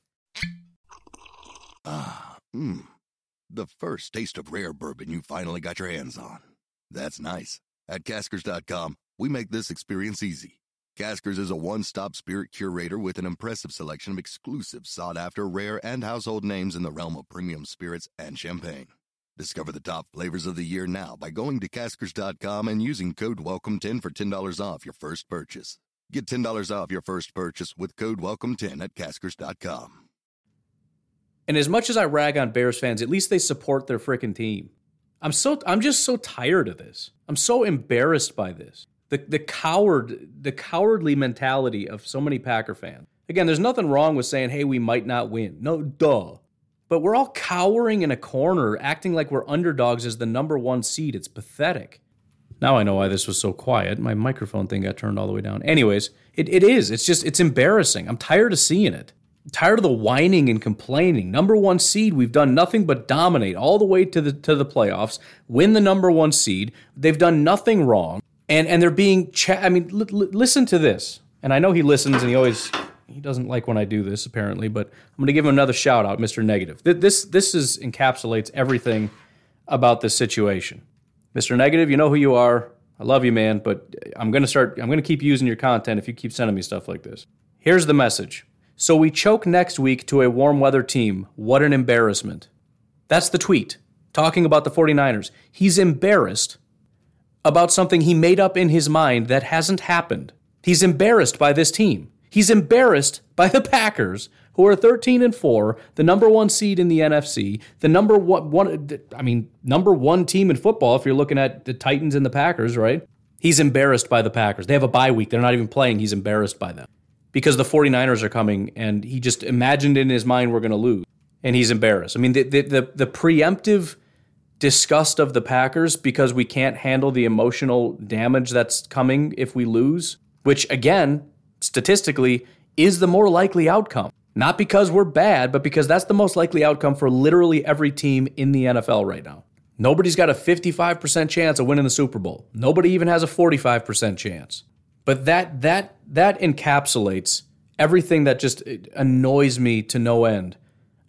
Ah, mmm. The first taste of rare bourbon you finally got your hands on. That's nice. At Caskers.com, we make this experience easy. Caskers is a one stop spirit curator with an impressive selection of exclusive, sought after, rare, and household names in the realm of premium spirits and champagne. Discover the top flavors of the year now by going to Caskers.com and using code WELCOME10 for $10 off your first purchase. Get $10 off your first purchase with code WELCOME10 at Caskers.com. And as much as I rag on Bears fans, at least they support their freaking team. I'm so I'm just so tired of this. I'm so embarrassed by this. The the coward the cowardly mentality of so many Packer fans. Again, there's nothing wrong with saying, "Hey, we might not win." No, duh. But we're all cowering in a corner, acting like we're underdogs as the number one seed. It's pathetic. Now I know why this was so quiet. My microphone thing got turned all the way down. Anyways, it, it is. It's just, it's embarrassing. I'm tired of seeing it tired of the whining and complaining. Number one seed, we've done nothing but dominate all the way to the to the playoffs, win the number one seed. They've done nothing wrong, and and they're being. Cha- I mean, l- l- listen to this. And I know he listens, and he always he doesn't like when I do this apparently, but I'm going to give him another shout out, Mr. Negative. This this is encapsulates everything about this situation. Mr. Negative, you know who you are. I love you, man, but I'm going to start I'm going to keep using your content if you keep sending me stuff like this. Here's the message. So we choke next week to a warm weather team. What an embarrassment. That's the tweet talking about the 49ers. He's embarrassed about something he made up in his mind that hasn't happened. He's embarrassed by this team. He's embarrassed by the Packers, who are 13 and 4, the number 1 seed in the NFC, the number one, one I mean, number 1 team in football if you're looking at the Titans and the Packers, right? He's embarrassed by the Packers. They have a bye week. They're not even playing. He's embarrassed by them because the 49ers are coming and he just imagined in his mind we're going to lose and he's embarrassed. I mean, the, the, the, the, preemptive disgust of the Packers because we can't handle the emotional damage that's coming if we lose, which again, statistically, is the more likely outcome. Not because we're bad, but because that's the most likely outcome for literally every team in the NFL right now. Nobody's got a 55% chance of winning the Super Bowl. Nobody even has a 45% chance. But that that that encapsulates everything that just annoys me to no end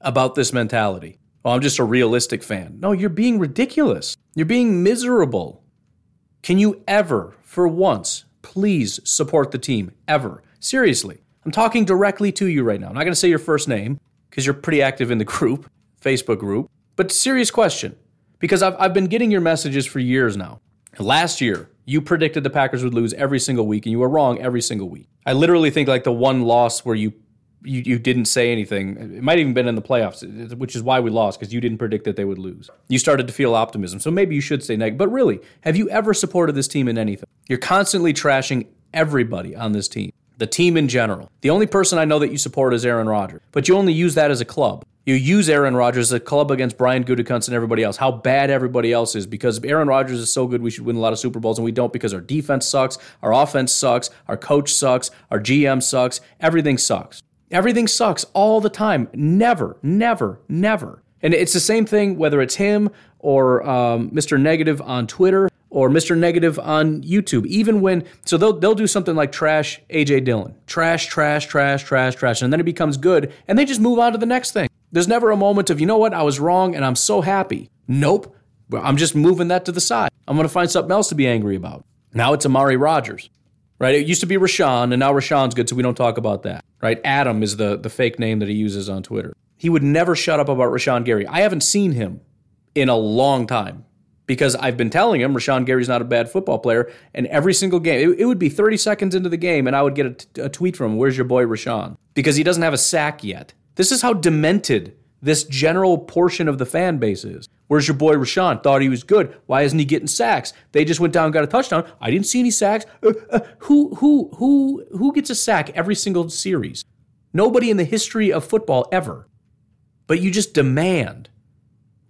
about this mentality. Oh, I'm just a realistic fan. No, you're being ridiculous. You're being miserable. Can you ever, for once, please support the team? Ever. Seriously. I'm talking directly to you right now. I'm not going to say your first name because you're pretty active in the group, Facebook group. But serious question because I've, I've been getting your messages for years now. Last year, you predicted the Packers would lose every single week, and you were wrong every single week. I literally think like the one loss where you you, you didn't say anything. It might even been in the playoffs, which is why we lost because you didn't predict that they would lose. You started to feel optimism, so maybe you should say negative. But really, have you ever supported this team in anything? You're constantly trashing Everybody on this team. The team in general. The only person I know that you support is Aaron Rodgers, but you only use that as a club. You use Aaron Rodgers as a club against Brian Gutekunst and everybody else. How bad everybody else is because Aaron Rodgers is so good, we should win a lot of Super Bowls, and we don't because our defense sucks, our offense sucks, our coach sucks, our GM sucks, everything sucks. Everything sucks all the time. Never, never, never. And it's the same thing whether it's him or um, Mr. Negative on Twitter or Mr. Negative on YouTube. Even when, so they'll, they'll do something like trash AJ Dillon. Trash, trash, trash, trash, trash. And then it becomes good and they just move on to the next thing. There's never a moment of, you know what, I was wrong and I'm so happy. Nope. I'm just moving that to the side. I'm going to find something else to be angry about. Now it's Amari Rodgers, right? It used to be Rashan, and now Rashan's good, so we don't talk about that, right? Adam is the, the fake name that he uses on Twitter. He would never shut up about Rashan Gary. I haven't seen him in a long time because I've been telling him Rashan Gary's not a bad football player. And every single game, it, it would be 30 seconds into the game, and I would get a, t- a tweet from him, Where's your boy Rashan? Because he doesn't have a sack yet. This is how demented this general portion of the fan base is. Where's your boy Rashan? Thought he was good. Why isn't he getting sacks? They just went down and got a touchdown. I didn't see any sacks. Uh, uh, who who who who gets a sack every single series? Nobody in the history of football ever. But you just demand.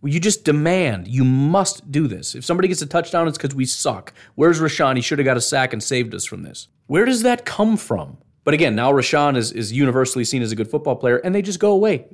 You just demand. You must do this. If somebody gets a touchdown, it's because we suck. Where's Rashan? He should have got a sack and saved us from this. Where does that come from? But again, now Rashan is, is universally seen as a good football player, and they just go away.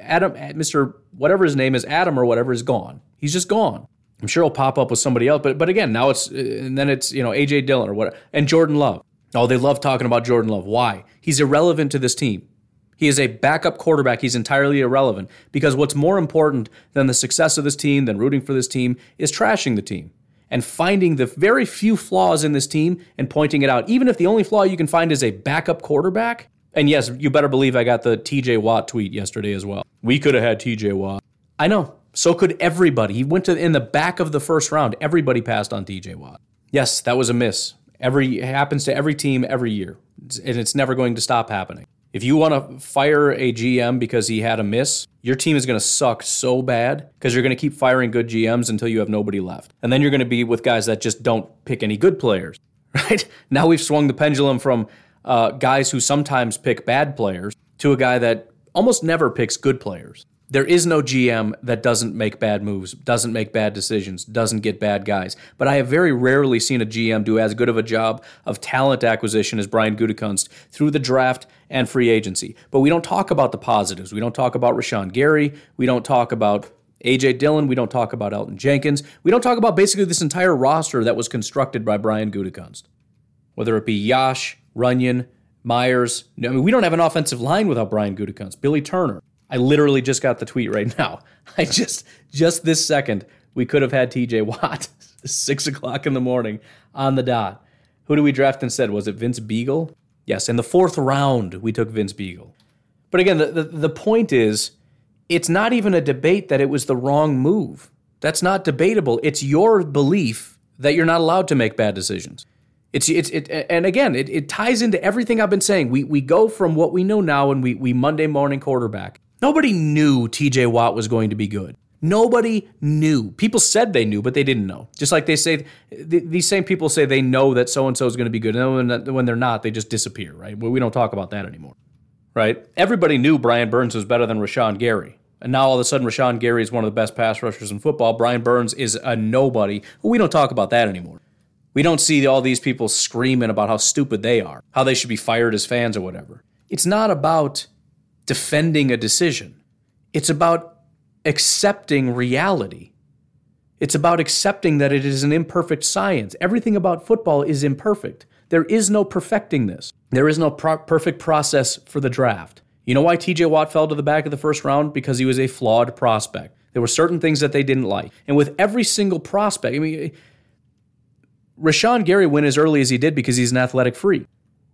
Adam, Mr. whatever his name is, Adam or whatever, is gone. He's just gone. I'm sure he'll pop up with somebody else, but but again, now it's and then it's you know AJ Dillon or what, and Jordan Love. Oh, they love talking about Jordan Love. Why? He's irrelevant to this team. He is a backup quarterback. He's entirely irrelevant because what's more important than the success of this team, than rooting for this team, is trashing the team and finding the very few flaws in this team and pointing it out. Even if the only flaw you can find is a backup quarterback. And yes, you better believe I got the TJ Watt tweet yesterday as well. We could have had TJ Watt. I know. So could everybody. He went to in the back of the first round. Everybody passed on TJ Watt. Yes, that was a miss. Every it happens to every team every year. And it's never going to stop happening. If you want to fire a GM because he had a miss, your team is going to suck so bad because you're going to keep firing good GMs until you have nobody left. And then you're going to be with guys that just don't pick any good players, right? Now we've swung the pendulum from uh, guys who sometimes pick bad players to a guy that almost never picks good players. There is no GM that doesn't make bad moves, doesn't make bad decisions, doesn't get bad guys. But I have very rarely seen a GM do as good of a job of talent acquisition as Brian Gutekunst through the draft and free agency. But we don't talk about the positives. We don't talk about Rashan Gary. We don't talk about AJ Dillon. We don't talk about Elgton Jenkins. We don't talk about basically this entire roster that was constructed by Brian Gutekunst. Whether it be Yosh, Runyan, Myers. I mean, we don't have an offensive line without Brian Gutekunst. Billy Turner. I literally just got the tweet right now. I just just this second we could have had T.J. Watt six o'clock in the morning on the dot. Who do we draft instead? Was it Vince Biegel? Yes, in the fourth round we took Vince Biegel. But again, the, the, the point is, it's not even a debate that it was the wrong move. That's not debatable. It's your belief that you're not allowed to make bad decisions. It's it's it, and again, it, it ties into everything I've been saying. We we go from what we know now and we we Monday morning quarterback Nobody knew TJ Watt was going to be good. Nobody knew. People said they knew, but they didn't know. Just like they say, these same people say they know that so and so is going to be good. And when they're not, they just disappear, right? We don't talk about that anymore, right? Everybody knew Brian Burns was better than Rashan Gary. And now all of a sudden, Rashan Gary is one of the best pass rushers in football. Brian Burns is a nobody. We don't talk about that anymore. We don't see all these people screaming about how stupid they are, how they should be fired as fans or whatever. It's not about defending a decision. It's about accepting reality. It's about accepting that it is an imperfect science. Everything about football is imperfect. There is no perfecting this. There is no pro- perfect process for the draft. You know why TJ Watt fell to the back of the first round? Because he was a flawed prospect. There were certain things that they didn't like. And with every single prospect, I mean, Rashan Gary went as early as he did because he's an athletic freak.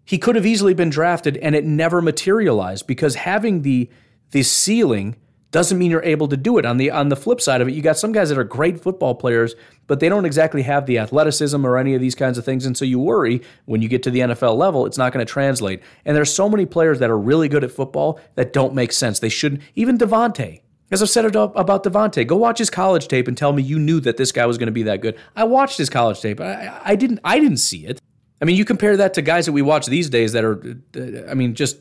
He could have easily been drafted and it never materialized because having the the ceiling doesn't mean you're able to do it. On the on the flip side of it, you got some guys that are great football players, but they don't exactly have the athleticism or any of these kinds of things, and so you worry when you get to the NFL level, it's not going to translate. And there's so many players that are really good at football that don't make sense. They shouldn't. Even Davante. As I've said about Davante, go watch his college tape and tell me you knew that this guy was going to be that good. I watched his college tape. I, I didn't. I didn't see it. I mean, you compare that to guys that we watch these days that are, I mean, just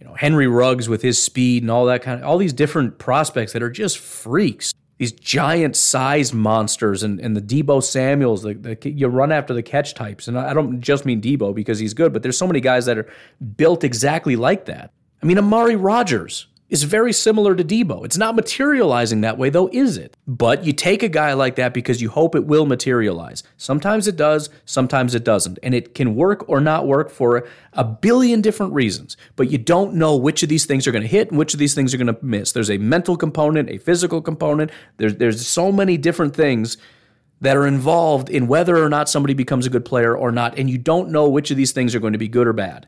you know Henry Ruggs with his speed and all that kind of all these different prospects that are just freaks. These giant size monsters and, and the Deebo Samuels, the, the, you run after the catch types. And I don't just mean Deebo because he's good, but there's so many guys that are built exactly like that. I mean, Amari Rodgers, is very similar to Deebo. It's not materializing that way, though, is it? But you take a guy like that because you hope it will materialize. Sometimes it does, sometimes it doesn't. And it can work or not work for a billion different reasons. But you don't know which of these things are going to hit and which of these things are going to miss. There's a mental component, a physical component. There's, there's so many different things that are involved in whether or not somebody becomes a good player or not. And you don't know which of these things are going to be good or bad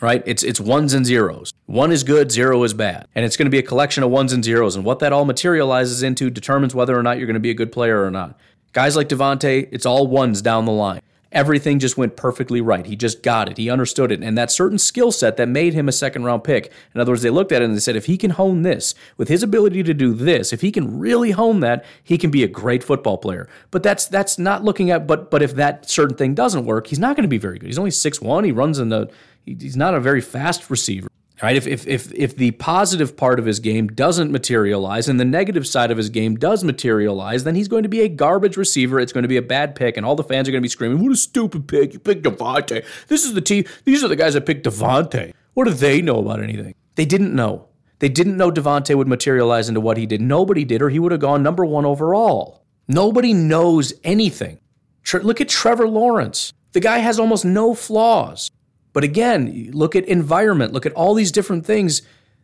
right? It's it's ones and zeros. One is good, zero is bad. And it's going to be a collection of ones and zeros. And what that all materializes into determines whether or not you're going to be a good player or not. Guys like Davante, it's all ones down the line. Everything just went perfectly right. He just got it. He understood it. And that certain skill set that made him a second round pick. In other words, they looked at it and they said, if he can hone this, with his ability to do this, if he can really hone that, he can be a great football player. But that's that's not looking at but but if that certain thing doesn't work, he's not going to be very good. He's only six one. He runs in the he's not a very fast receiver. Right? If, if, if, if the positive part of his game doesn't materialize and the negative side of his game does materialize, then he's going to be a garbage receiver. It's going to be a bad pick, and all the fans are going to be screaming, What a stupid pick. You picked Davante. This is the team. These are the guys that picked Davante. What do they know about anything? They didn't know. They didn't know Davante would materialize into what he did. Nobody did, or he would have gone number one overall. Nobody knows anything. Look at Trevor Lawrence. The guy has almost no flaws. But again, look at environment, look at all these different things.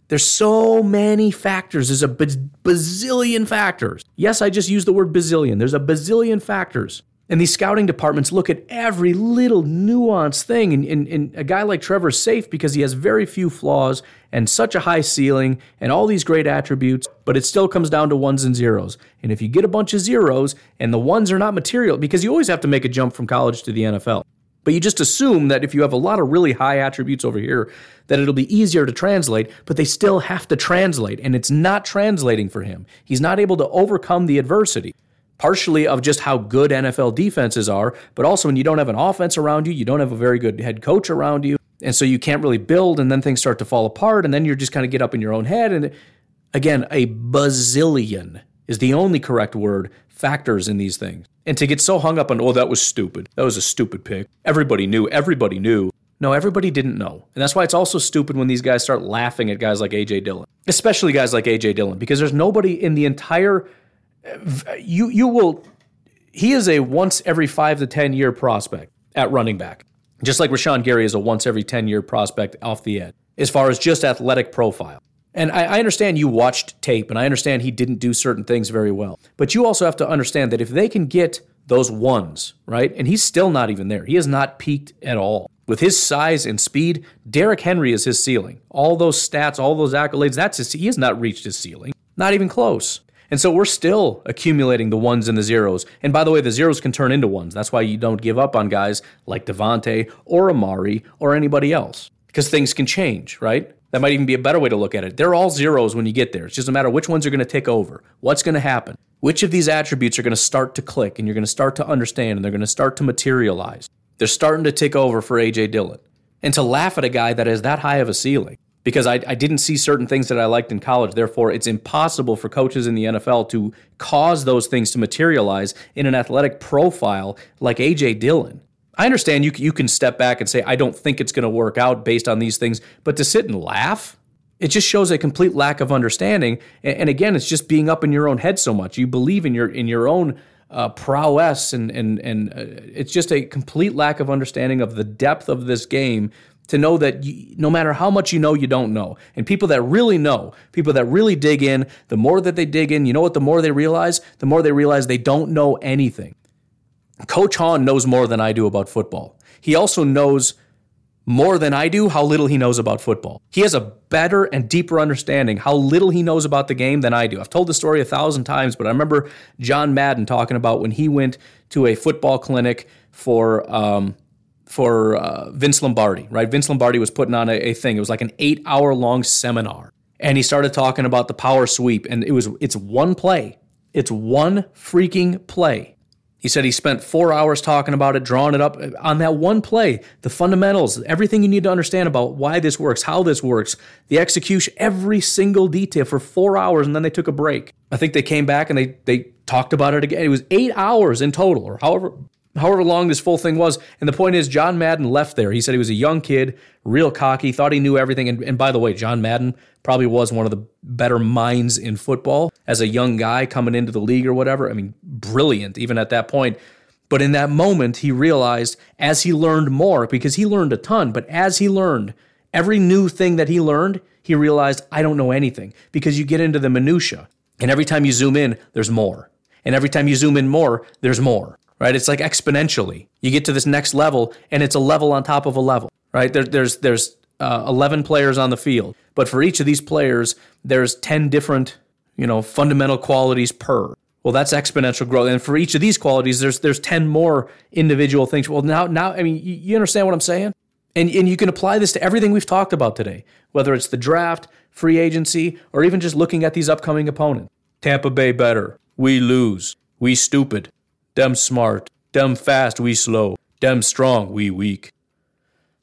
There's so many factors. There's a bazillion factors. Yes, I just used the word bazillion. There's a bazillion factors. And these scouting departments look at every little nuanced thing. And, and, and, a guy like Trevor's safe because he has very few flaws and such a high ceiling and all these great attributes, but it still comes down to ones and zeros. And if you get a bunch of zeros and the ones are not material, because you always have to make a jump from college to the NFL. But you just assume that if you have a lot of really high attributes over here, that it'll be easier to translate, but they still have to translate, and it's not translating for him. He's not able to overcome the adversity. Partially of just how good NFL defenses are, but also when you don't have an offense around you, you don't have a very good head coach around you, and so you can't really build, and then things start to fall apart, and then you're just kind of get up in your own head. And again, a bazillion is the only correct word factors in these things. And to get so hung up on, oh, that was stupid. That was a stupid pick. Everybody knew. Everybody knew. No, everybody didn't know. And that's why it's also stupid when these guys start laughing at guys like A.J. Dillon, especially guys like A.J. Dillon, because there's nobody in the entire. You, you will. He is a once every five to 10 year prospect at running back, just like Rashan Gary is a once every 10 year prospect off the edge, as far as just athletic profile. And I, I, understand you watched tape, and I understand he didn't do certain things very well. But you also have to understand that if they can get those ones, right? And he's still not even there. He has not peaked at all. With his size and speed, Derrick Henry is his ceiling. All those stats, all those accolades, that's his, he has not reached his ceiling. Not even close. And so we're still accumulating the ones and the zeros. And by the way, the zeros can turn into ones. That's why you don't give up on guys like Davante or Amari or anybody else. Because things can change, right? That might even be a better way to look at it. They're all zeros when you get there. It's just a matter which ones are going to take over. What's going to happen? Which of these attributes are going to start to click and you're going to start to understand and they're going to start to materialize? They're starting to take over for AJ Dillon. And to laugh at a guy that has that high of a ceiling because I, I didn't see certain things that I liked in college. Therefore, it's impossible for coaches in the NFL to cause those things to materialize in an athletic profile like AJ Dillon. I understand you you can step back and say I don't think it's going to work out based on these things, but to sit and laugh, it just shows a complete lack of understanding. And, and again, it's just being up in your own head so much. You believe in your in your own uh, prowess, and and and uh, it's just a complete lack of understanding of the depth of this game. To know that you, no matter how much you know, you don't know. And people that really know, people that really dig in, the more that they dig in, you know what? The more they realize, the more they realize they don't know anything. Coach Hahn knows more than I do about football. He also knows more than I do how little he knows about football. He has a better and deeper understanding how little he knows about the game than I do. I've told the story a thousand times, but I remember John Madden talking about when he went to a football clinic for um, for uh, Vince Lombardi. Right, Vince Lombardi was putting on a, a thing. It was like an eight hour long seminar, and he started talking about the power sweep, and it was it's one play. It's one freaking play He said he spent four hours talking about it, drawing it up on that one play, the fundamentals, everything you need to understand about why this works, how this works, the execution, every single detail for four hours, and then they took a break. I think they came back and they they talked about it again. It was eight hours in total, or however however long this full thing was. And the point is, John Madden left there. He said he was a young kid, real cocky, thought he knew everything. And, and, by the way, John Madden probably was one of the better minds in football as a young guy coming into the league or whatever. I mean, brilliant even at that point. But in that moment, he realized as he learned more, because he learned a ton, but as he learned, every new thing that he learned, he realized, I don't know anything because you get into the minutia. And every time you zoom in, there's more. And every time you zoom in more, there's more right? It's like exponentially. You get to this next level, and it's a level on top of a level, right? There, there's there's uh, 11 players on the field, but for each of these players, there's 10 different, you know, fundamental qualities per. Well, that's exponential growth, and for each of these qualities, there's there's 10 more individual things. Well, now now I mean, you, you understand what I'm saying? And, and you can apply this to everything we've talked about today, whether it's the draft, free agency, or even just looking at these upcoming opponents. Tampa Bay better. We lose. We stupid. Dem smart, dem fast, we slow, dem strong, we weak.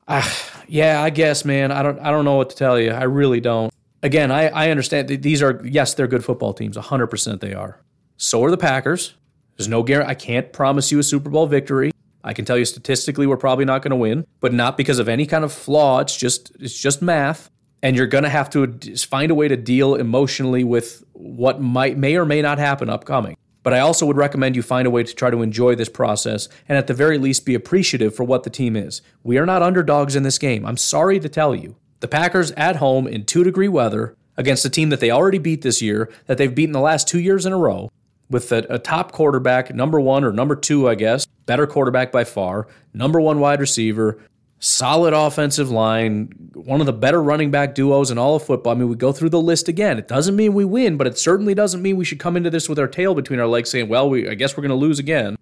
Ah, yeah, I guess, man. I don't, I don't know what to tell you. I really don't. Again, I, I understand these are, yes, they're good football teams. 100% they are. So are the Packers. There's no guarantee. I can't promise you a Super Bowl victory. I can tell you statistically we're probably not going to win, but not because of any kind of flaw. It's just it's just math, and you're going to have to find a way to deal emotionally with what might may or may not happen upcoming. But I also would recommend you find a way to try to enjoy this process and at the very least be appreciative for what the team is. We are not underdogs in this game. I'm sorry to tell you. The Packers at home in 2 degree weather against a team that they already beat this year, that they've beaten the last 2 years in a row with a, a top quarterback, number 1 or number 2, I guess, better quarterback by far, number 1 wide receiver, solid offensive line, one of the better running back duos in all of football. I mean, we go through the list again. It doesn't mean we win, but it certainly doesn't mean we should come into this with our tail between our legs saying, well, we, I guess we're going to lose again.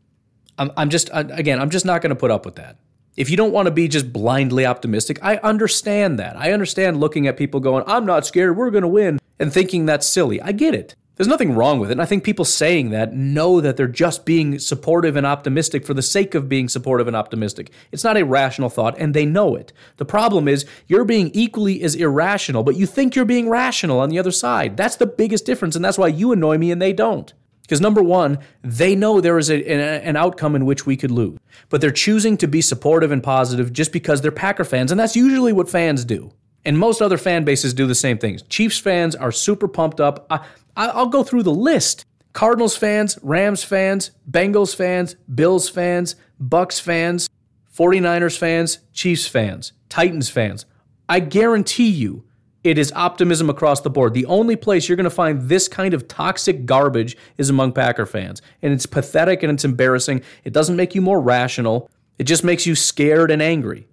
I'm, I'm just, again, I'm just not going to put up with that. If you don't want to be just blindly optimistic, I understand that. I understand looking at people going, I'm not scared, we're going to win, and thinking that's silly. I get it. There's nothing wrong with it. And I think people saying that know that they're just being supportive and optimistic for the sake of being supportive and optimistic. It's not a rational thought, and they know it. The problem is you're being equally as irrational, but you think you're being rational on the other side. That's the biggest difference, and that's why you annoy me and they don't. Because number one, they know there is a, an outcome in which we could lose, but they're choosing to be supportive and positive just because they're Packer fans, and that's usually what fans do. And most other fan bases do the same things. Chiefs fans are super pumped up. I, I'll go through the list. Cardinals fans, Rams fans, Bengals fans, Bills fans, Bucks fans, 49ers fans, Chiefs fans, Titans fans. I guarantee you it is optimism across the board. The only place you're going to find this kind of toxic garbage is among Packer fans. And it's pathetic and it's embarrassing. It doesn't make you more rational, it just makes you scared and angry.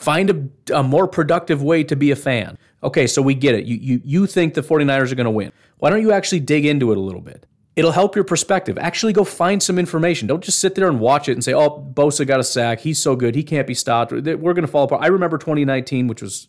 Find a, a more productive way to be a fan. Okay, so we get it. You, you, you think the 49ers are going to win. Why don't you actually dig into it a little bit? It'll help your perspective. Actually, go find some information. Don't just sit there and watch it and say, oh, Bosa got a sack. He's so good. He can't be stopped. We're going to fall apart. I remember 2019, which was,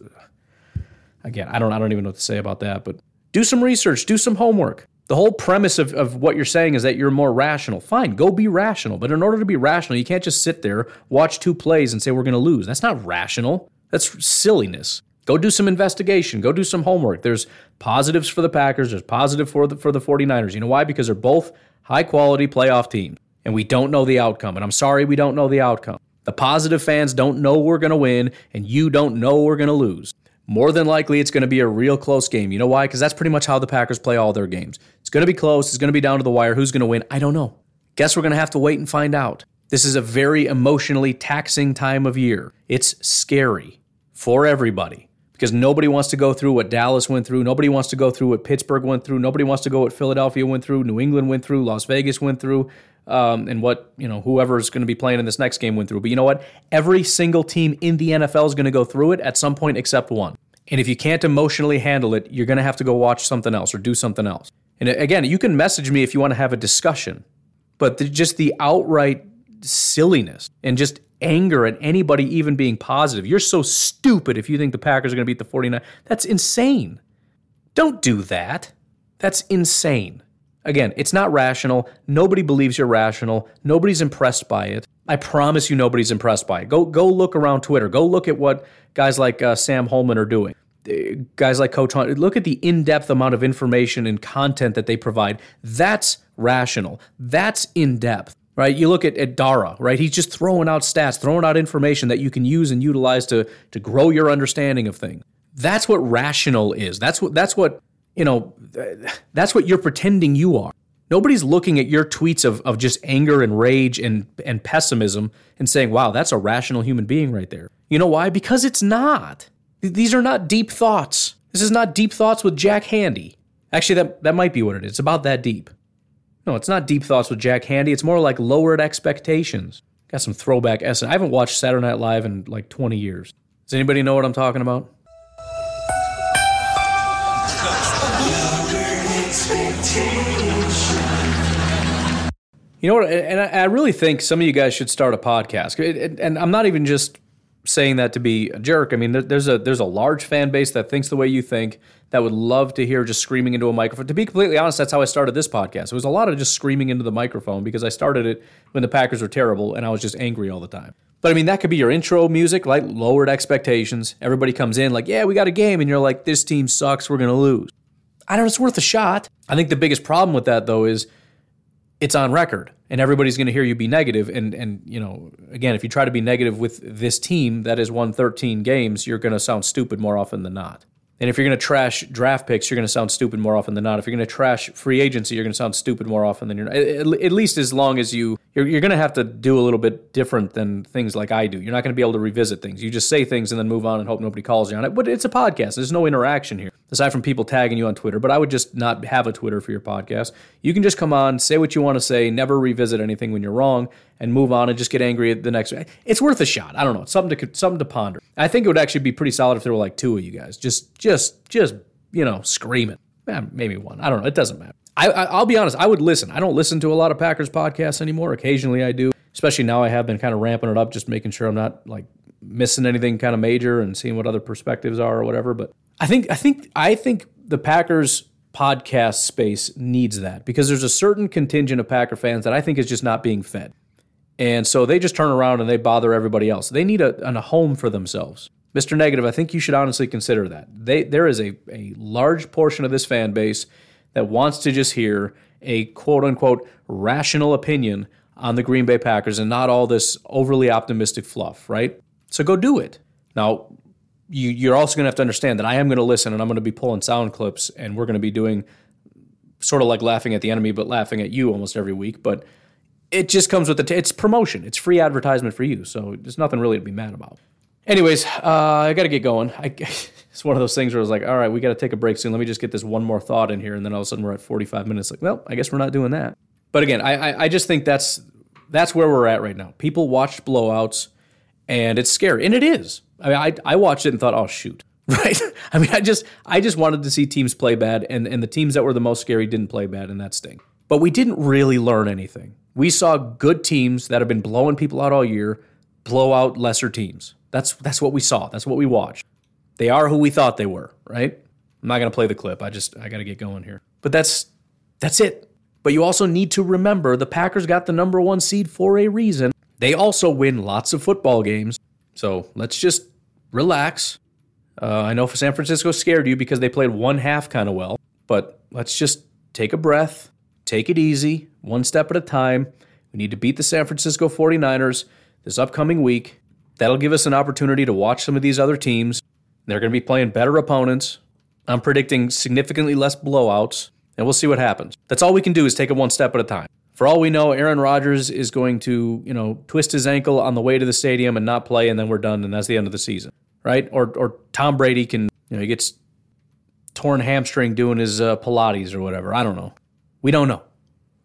again, I don't, I don't even know what to say about that, but do some research, do some homework. The whole premise of, of what you're saying is that you're more rational. Fine, go be rational. But in order to be rational, you can't just sit there, watch two plays, and say we're going to lose. That's not rational. That's silliness. Go do some investigation. Go do some homework. There's positives for the Packers. There's positive for the for the 49ers. You know why? Because they're both high quality playoff teams. And we don't know the outcome. And I'm sorry we don't know the outcome. The positive fans don't know we're going to win, and you don't know we're going to lose. More than likely, it's going to be a real close game. You know why? Because that's pretty much how the Packers play all their games. It's going to be close. It's going to be down to the wire. Who's going to win? I don't know. Guess we're going to have to wait and find out. This is a very emotionally taxing time of year. It's scary for everybody because nobody wants to go through what Dallas went through. Nobody wants to go through what Pittsburgh went through. Nobody wants to go what Philadelphia went through, New England went through, Las Vegas went through, um, and what you know whoever is going to be playing in this next game went through. But you know what? Every single team in the NFL is going to go through it at some point except one. And if you can't emotionally handle it, you're going to have to go watch something else or do something else. And again, you can message me if you want to have a discussion, but the, just the outright silliness and just anger at anybody even being positive. You're so stupid if you think the Packers are going to beat the 49. That's insane. Don't do that. That's insane. Again, it's not rational. Nobody believes you're rational. Nobody's impressed by it. I promise you, nobody's impressed by it. Go go look around Twitter. Go look at what guys like uh, Sam Holman are doing. Uh, guys like Coach Hahn. Look at the in-depth amount of information and content that they provide. That's rational. That's in depth. Right? You look at, at Dara, right? He's just throwing out stats, throwing out information that you can use and utilize to to grow your understanding of things. That's what rational is. That's what that's what you know, that's what you're pretending you are. Nobody's looking at your tweets of, of just anger and rage and, and pessimism and saying, wow, that's a rational human being right there. You know why? Because it's not. These are not deep thoughts. This is not deep thoughts with Jack Handey. Actually, that, that might be what it is. It's about that deep. No, it's not deep thoughts with Jack Handey. It's more like lowered expectations. Got some throwback essence. I haven't watched Saturday Night Live in like 20 years. Does anybody know what I'm talking about? You know what? And I really think some of you guys should start a podcast. And I'm not even just saying that to be a jerk. I mean, there's a there's a large fan base that thinks the way you think that would love to hear just screaming into a microphone. To be completely honest, that's how I started this podcast. It was a lot of just screaming into the microphone because I started it when the Packers were terrible and I was just angry all the time. But I mean, that could be your intro music, like lowered expectations. Everybody comes in like, "Yeah, we got a game," and you're like, "This team sucks. We're gonna lose." I don't know. It's worth a shot. I think the biggest problem with that though is it's on record and everybody's going to hear you be negative and and you know again if you try to be negative with this team that has won 13 games you're going to sound stupid more often than not and if you're going to trash draft picks, you're going to sound stupid more often than not. If you're going to trash free agency, you're going to sound stupid more often than you're not. At, least as long as you, you're, you're going to have to do a little bit different than things like I do. You're not going to be able to revisit things. You just say things and then move on and hope nobody calls you on it. But it's a podcast. There's no interaction here aside from people tagging you on Twitter. But I would just not have a Twitter for your podcast. You can just come on, say what you want to say, never revisit anything when you're wrong, and move on and just get angry at the next. It's worth a shot. I don't know. It's something to something to ponder. I think it would actually be pretty solid if there were like two of you guys, just just just you know screaming. Eh, maybe one. I don't know. It doesn't matter. I, will be honest. I would listen. I don't listen to a lot of Packers podcasts anymore. Occasionally I do, especially now. I have been kind of ramping it up, just making sure I'm not like missing anything kind of major and seeing what other perspectives are or whatever. But I think I think I think the Packers podcast space needs that because there's a certain contingent of Packer fans that I think is just not being fed. And so they just turn around and they bother everybody else. They need a, a home for themselves. Mr. Negative, I think you should honestly consider that. They, there is a, a large portion of this fan base that wants to just hear a quote unquote rational opinion on the Green Bay Packers and not all this overly optimistic fluff, right? So go do it. Now, you, you're also going to have to understand that I am going to listen and I'm going to be pulling sound clips and we're going to be doing sort of like laughing at the enemy, but laughing at you almost every week. But it just comes with the t- it's promotion. It's free advertisement for you, so there's nothing really to be mad about. Anyways, uh, I got to get going. I, it's one of those things where I was like, all right, we got to take a break soon. Let me just get this one more thought in here, and then all of a sudden we're at 45 minutes. Like, well, I guess we're not doing that. But again, I, I, I just think that's that's where we're at right now. People watched blowouts, and it's scary, and it is. I mean, I, I watched it and thought, oh shoot, right? I mean, I just I just wanted to see teams play bad, and and the teams that were the most scary didn't play bad, and that sting. But we didn't really learn anything. We saw good teams that have been blowing people out all year blow out lesser teams. That's that's what we saw. That's what we watched. They are who we thought they were, right? I'm not going to play the clip. I just I got to get going here. But that's that's it. But you also need to remember the Packers got the number 1 seed for a reason. They also win lots of football games. So, let's just relax. Uh, I know San Francisco scared you because they played one half kind of well, but let's just take a breath, take it easy, one step at a time. We need to beat the San Francisco 49ers this upcoming week. That'll give us an opportunity to watch some of these other teams. They're going to be playing better opponents. I'm predicting significantly less blowouts, and we'll see what happens. That's all we can do is take it one step at a time. For all we know, Aaron Rodgers is going to, you know, twist his ankle on the way to the stadium and not play, and then we're done, and that's the end of the season, right? Or, or Tom Brady can, you know, he gets torn hamstring doing his uh, Pilates or whatever. I don't know. We don't know.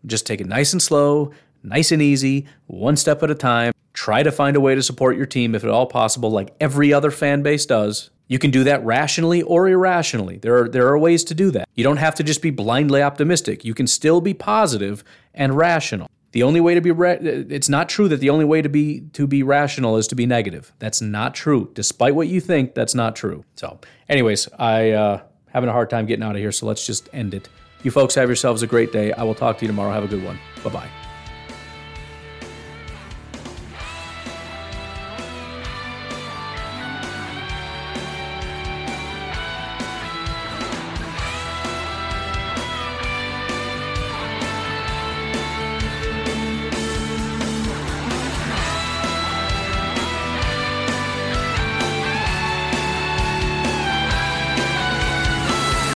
Just take it nice and slow, nice and easy, one step at a time. Try to find a way to support your team if at all possible, like every other fan base does. You can do that rationally or irrationally. There are there are ways to do that. You don't have to just be blindly optimistic. You can still be positive and rational. The only way to be ra- it's not true that the only way to be to be rational is to be negative. That's not true. Despite what you think, that's not true. So, anyways, I uh having a hard time getting out of here, so let's just end it You folks have yourselves a great day. I will talk to you tomorrow. Have a good one. Bye bye.